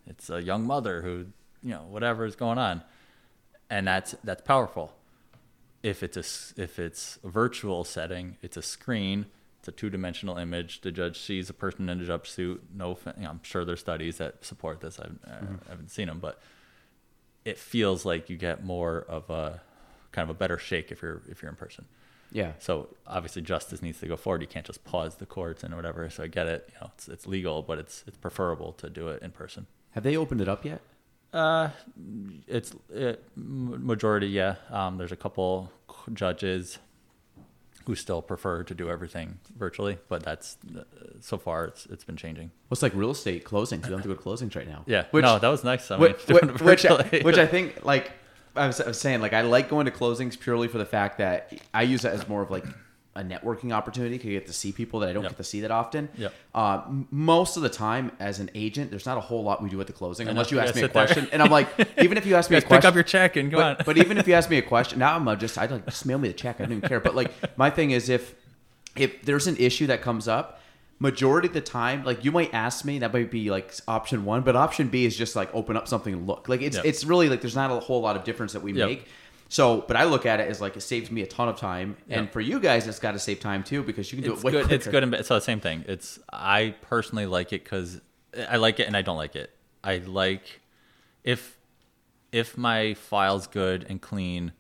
B: it's a young mother who, you know, whatever is going on, and that's that's powerful. If it's a if it's a virtual setting, it's a screen. It's a two-dimensional image. The judge sees a person in a jumpsuit. No, you know, I'm sure there's studies that support this. I've,
A: Mm-hmm.
B: I haven't seen them, but it feels like you get more of a kind of a better shake if you're if you're in person.
A: Yeah.
B: So obviously justice needs to go forward. You can't just pause the courts and whatever. So I get it. You know, it's it's legal, but it's it's preferable to do it in person.
A: Have they opened it up yet?
B: Uh, it's it, majority, yeah. Um, there's a couple judges who still prefer to do everything virtually, but that's uh, so far it's it's been changing.
A: What's like real estate closings? You don't have to go to closings right now.
B: Yeah,
A: Which,
B: no, that was nice. I mean, [laughs]
A: which, which, I, which I think like I was, I was saying, like I like going to closings purely for the fact that I use it as more of like a networking opportunity because you get to see people that I don't
B: Yep.
A: get to see that often.
B: Yep.
A: Uh, most of the time, as an agent, there's not a whole lot we do at the closing unless you
B: You
A: ask me a
B: sit there.
A: question, and I'm like, [laughs] even if you ask me a question,
B: pick up your check and go
A: but,
B: on.
A: but even if you ask me a [laughs] question, now I'm just I like just mail me the check. I don't even care. But like [laughs] my thing is if if there's an issue that comes up, majority of the time, like you might ask me, that might be like option one, but option B is just like open up something and look. Like it's
B: Yep.
A: it's really like there's not a whole lot of difference that we make. So, but I look at it as like it saves me a ton of time, and
B: Yep.
A: for you guys, it's got to save time too because you can do
B: it's
A: it way
B: good.
A: quicker.
B: It's good and bad. So the same thing. It's I personally like it because I like it and I don't like it. I like if if my file's good and clean,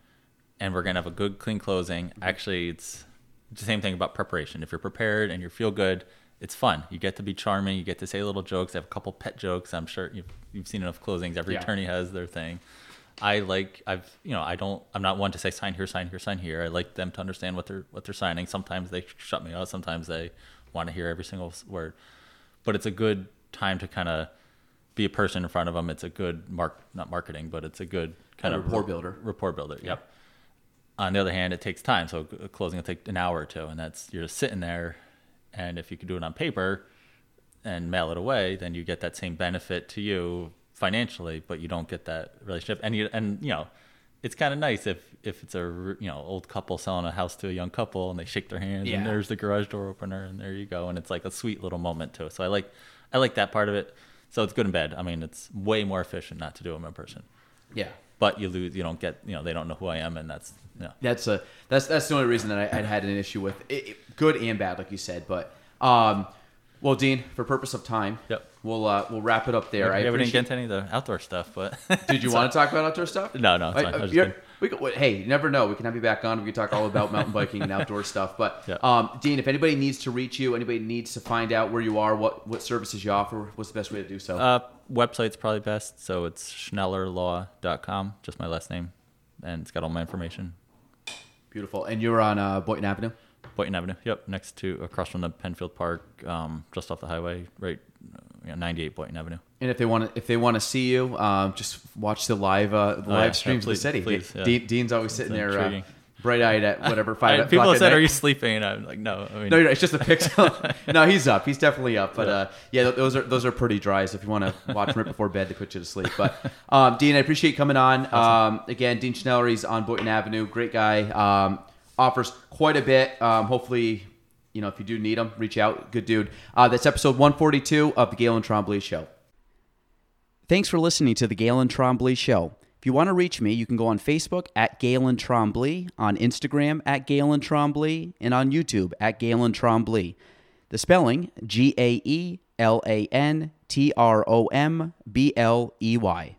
B: and we're gonna have a good clean closing. Mm-hmm. Actually, it's the same thing about preparation. If you're prepared and you feel good, it's fun. You get to be charming. You get to say little jokes. I have a couple pet jokes. I'm sure you've, you've seen enough closings. Every
A: Yeah.
B: attorney has their thing. I like I've you know I don't I'm not one to say sign here sign here sign here. I like them to understand what they're what they're signing. Sometimes they shut me out. Sometimes they want to hear every single word. But it's a good time to kind of be a person in front of them. It's a good mark not marketing, but it's a good kind
A: of rapport builder.
B: Rapport builder. Yep. On the other hand, it takes time. So uh, closing will take an hour or two, and that's you're just sitting there. And if you could do it on paper and mail it away, then you get that same benefit to you financially, but you don't get that relationship. And you and you know, it's kind of nice if if it's a you know old couple selling a house to a young couple and they shake their hands
A: Yeah.
B: and there's the garage door opener and there you go and it's like a sweet little moment too. So I like I like that part of it. So it's good and bad. I mean, it's way more efficient not to do them in person
A: Yeah.
B: but you lose you don't get you know they don't know who i am and that's yeah
A: That's a that's that's the only reason that I, I'd had an issue with it, it- good and bad, like you said. But um, well, Dean, for purpose of time,
B: Yep.
A: we'll uh, we'll wrap it up there. I
B: we didn't get to any of the outdoor stuff but [laughs]
A: Did you want to talk about outdoor stuff?
B: No, no, it's
A: I-
B: fine. I
A: I-
B: was just
A: we could, hey, you never know. We can have you back on. We can talk all about mountain biking and outdoor stuff. But [laughs]
B: Yeah.
A: um, Dean, if anybody needs to reach you, anybody needs to find out where you are, what what services you offer, what's the best way to do so?
B: uh website's probably best so it's schnellerlaw.com just my last name and it's got all my information
A: Beautiful. And you're on uh, Boynton Avenue.
B: Boynton avenue yep next to across from the penfield park um just off the highway right uh, you know, 98 boynton avenue
A: And if they want to, if they want to see you, um, just watch the live uh, the
B: Oh,
A: live
B: yeah.
A: streams
B: Yeah,
A: of the city.
B: please, yeah.
A: Dean, Dean's always sitting there, uh, bright eyed at whatever
B: I- [laughs]
A: five.
B: people
A: o'clock at
B: said are you sleeping and i'm like no i mean
A: No, it's just a pixel. [laughs] no, he's up. He's definitely up. But uh, yeah, those are those are pretty dry. So if you want to watch them right before bed to put you to sleep. But um, Dean, I appreciate you coming on. Um, again, Dean Schneller, he's on Boynton Avenue. Great guy. Um, offers quite a bit. Um, hopefully, you know, if you do need him, reach out. Good dude. Uh, that's episode 142 of the Gaelan Trombley Show. Thanks for listening to the Gaelan Trombley Show. If you want to reach me, you can go on Facebook at Gaelan Trombley, on Instagram at Gaelan Trombley, and on YouTube at Gaelan Trombley. The spelling G A E L A N T R O M B L E Y.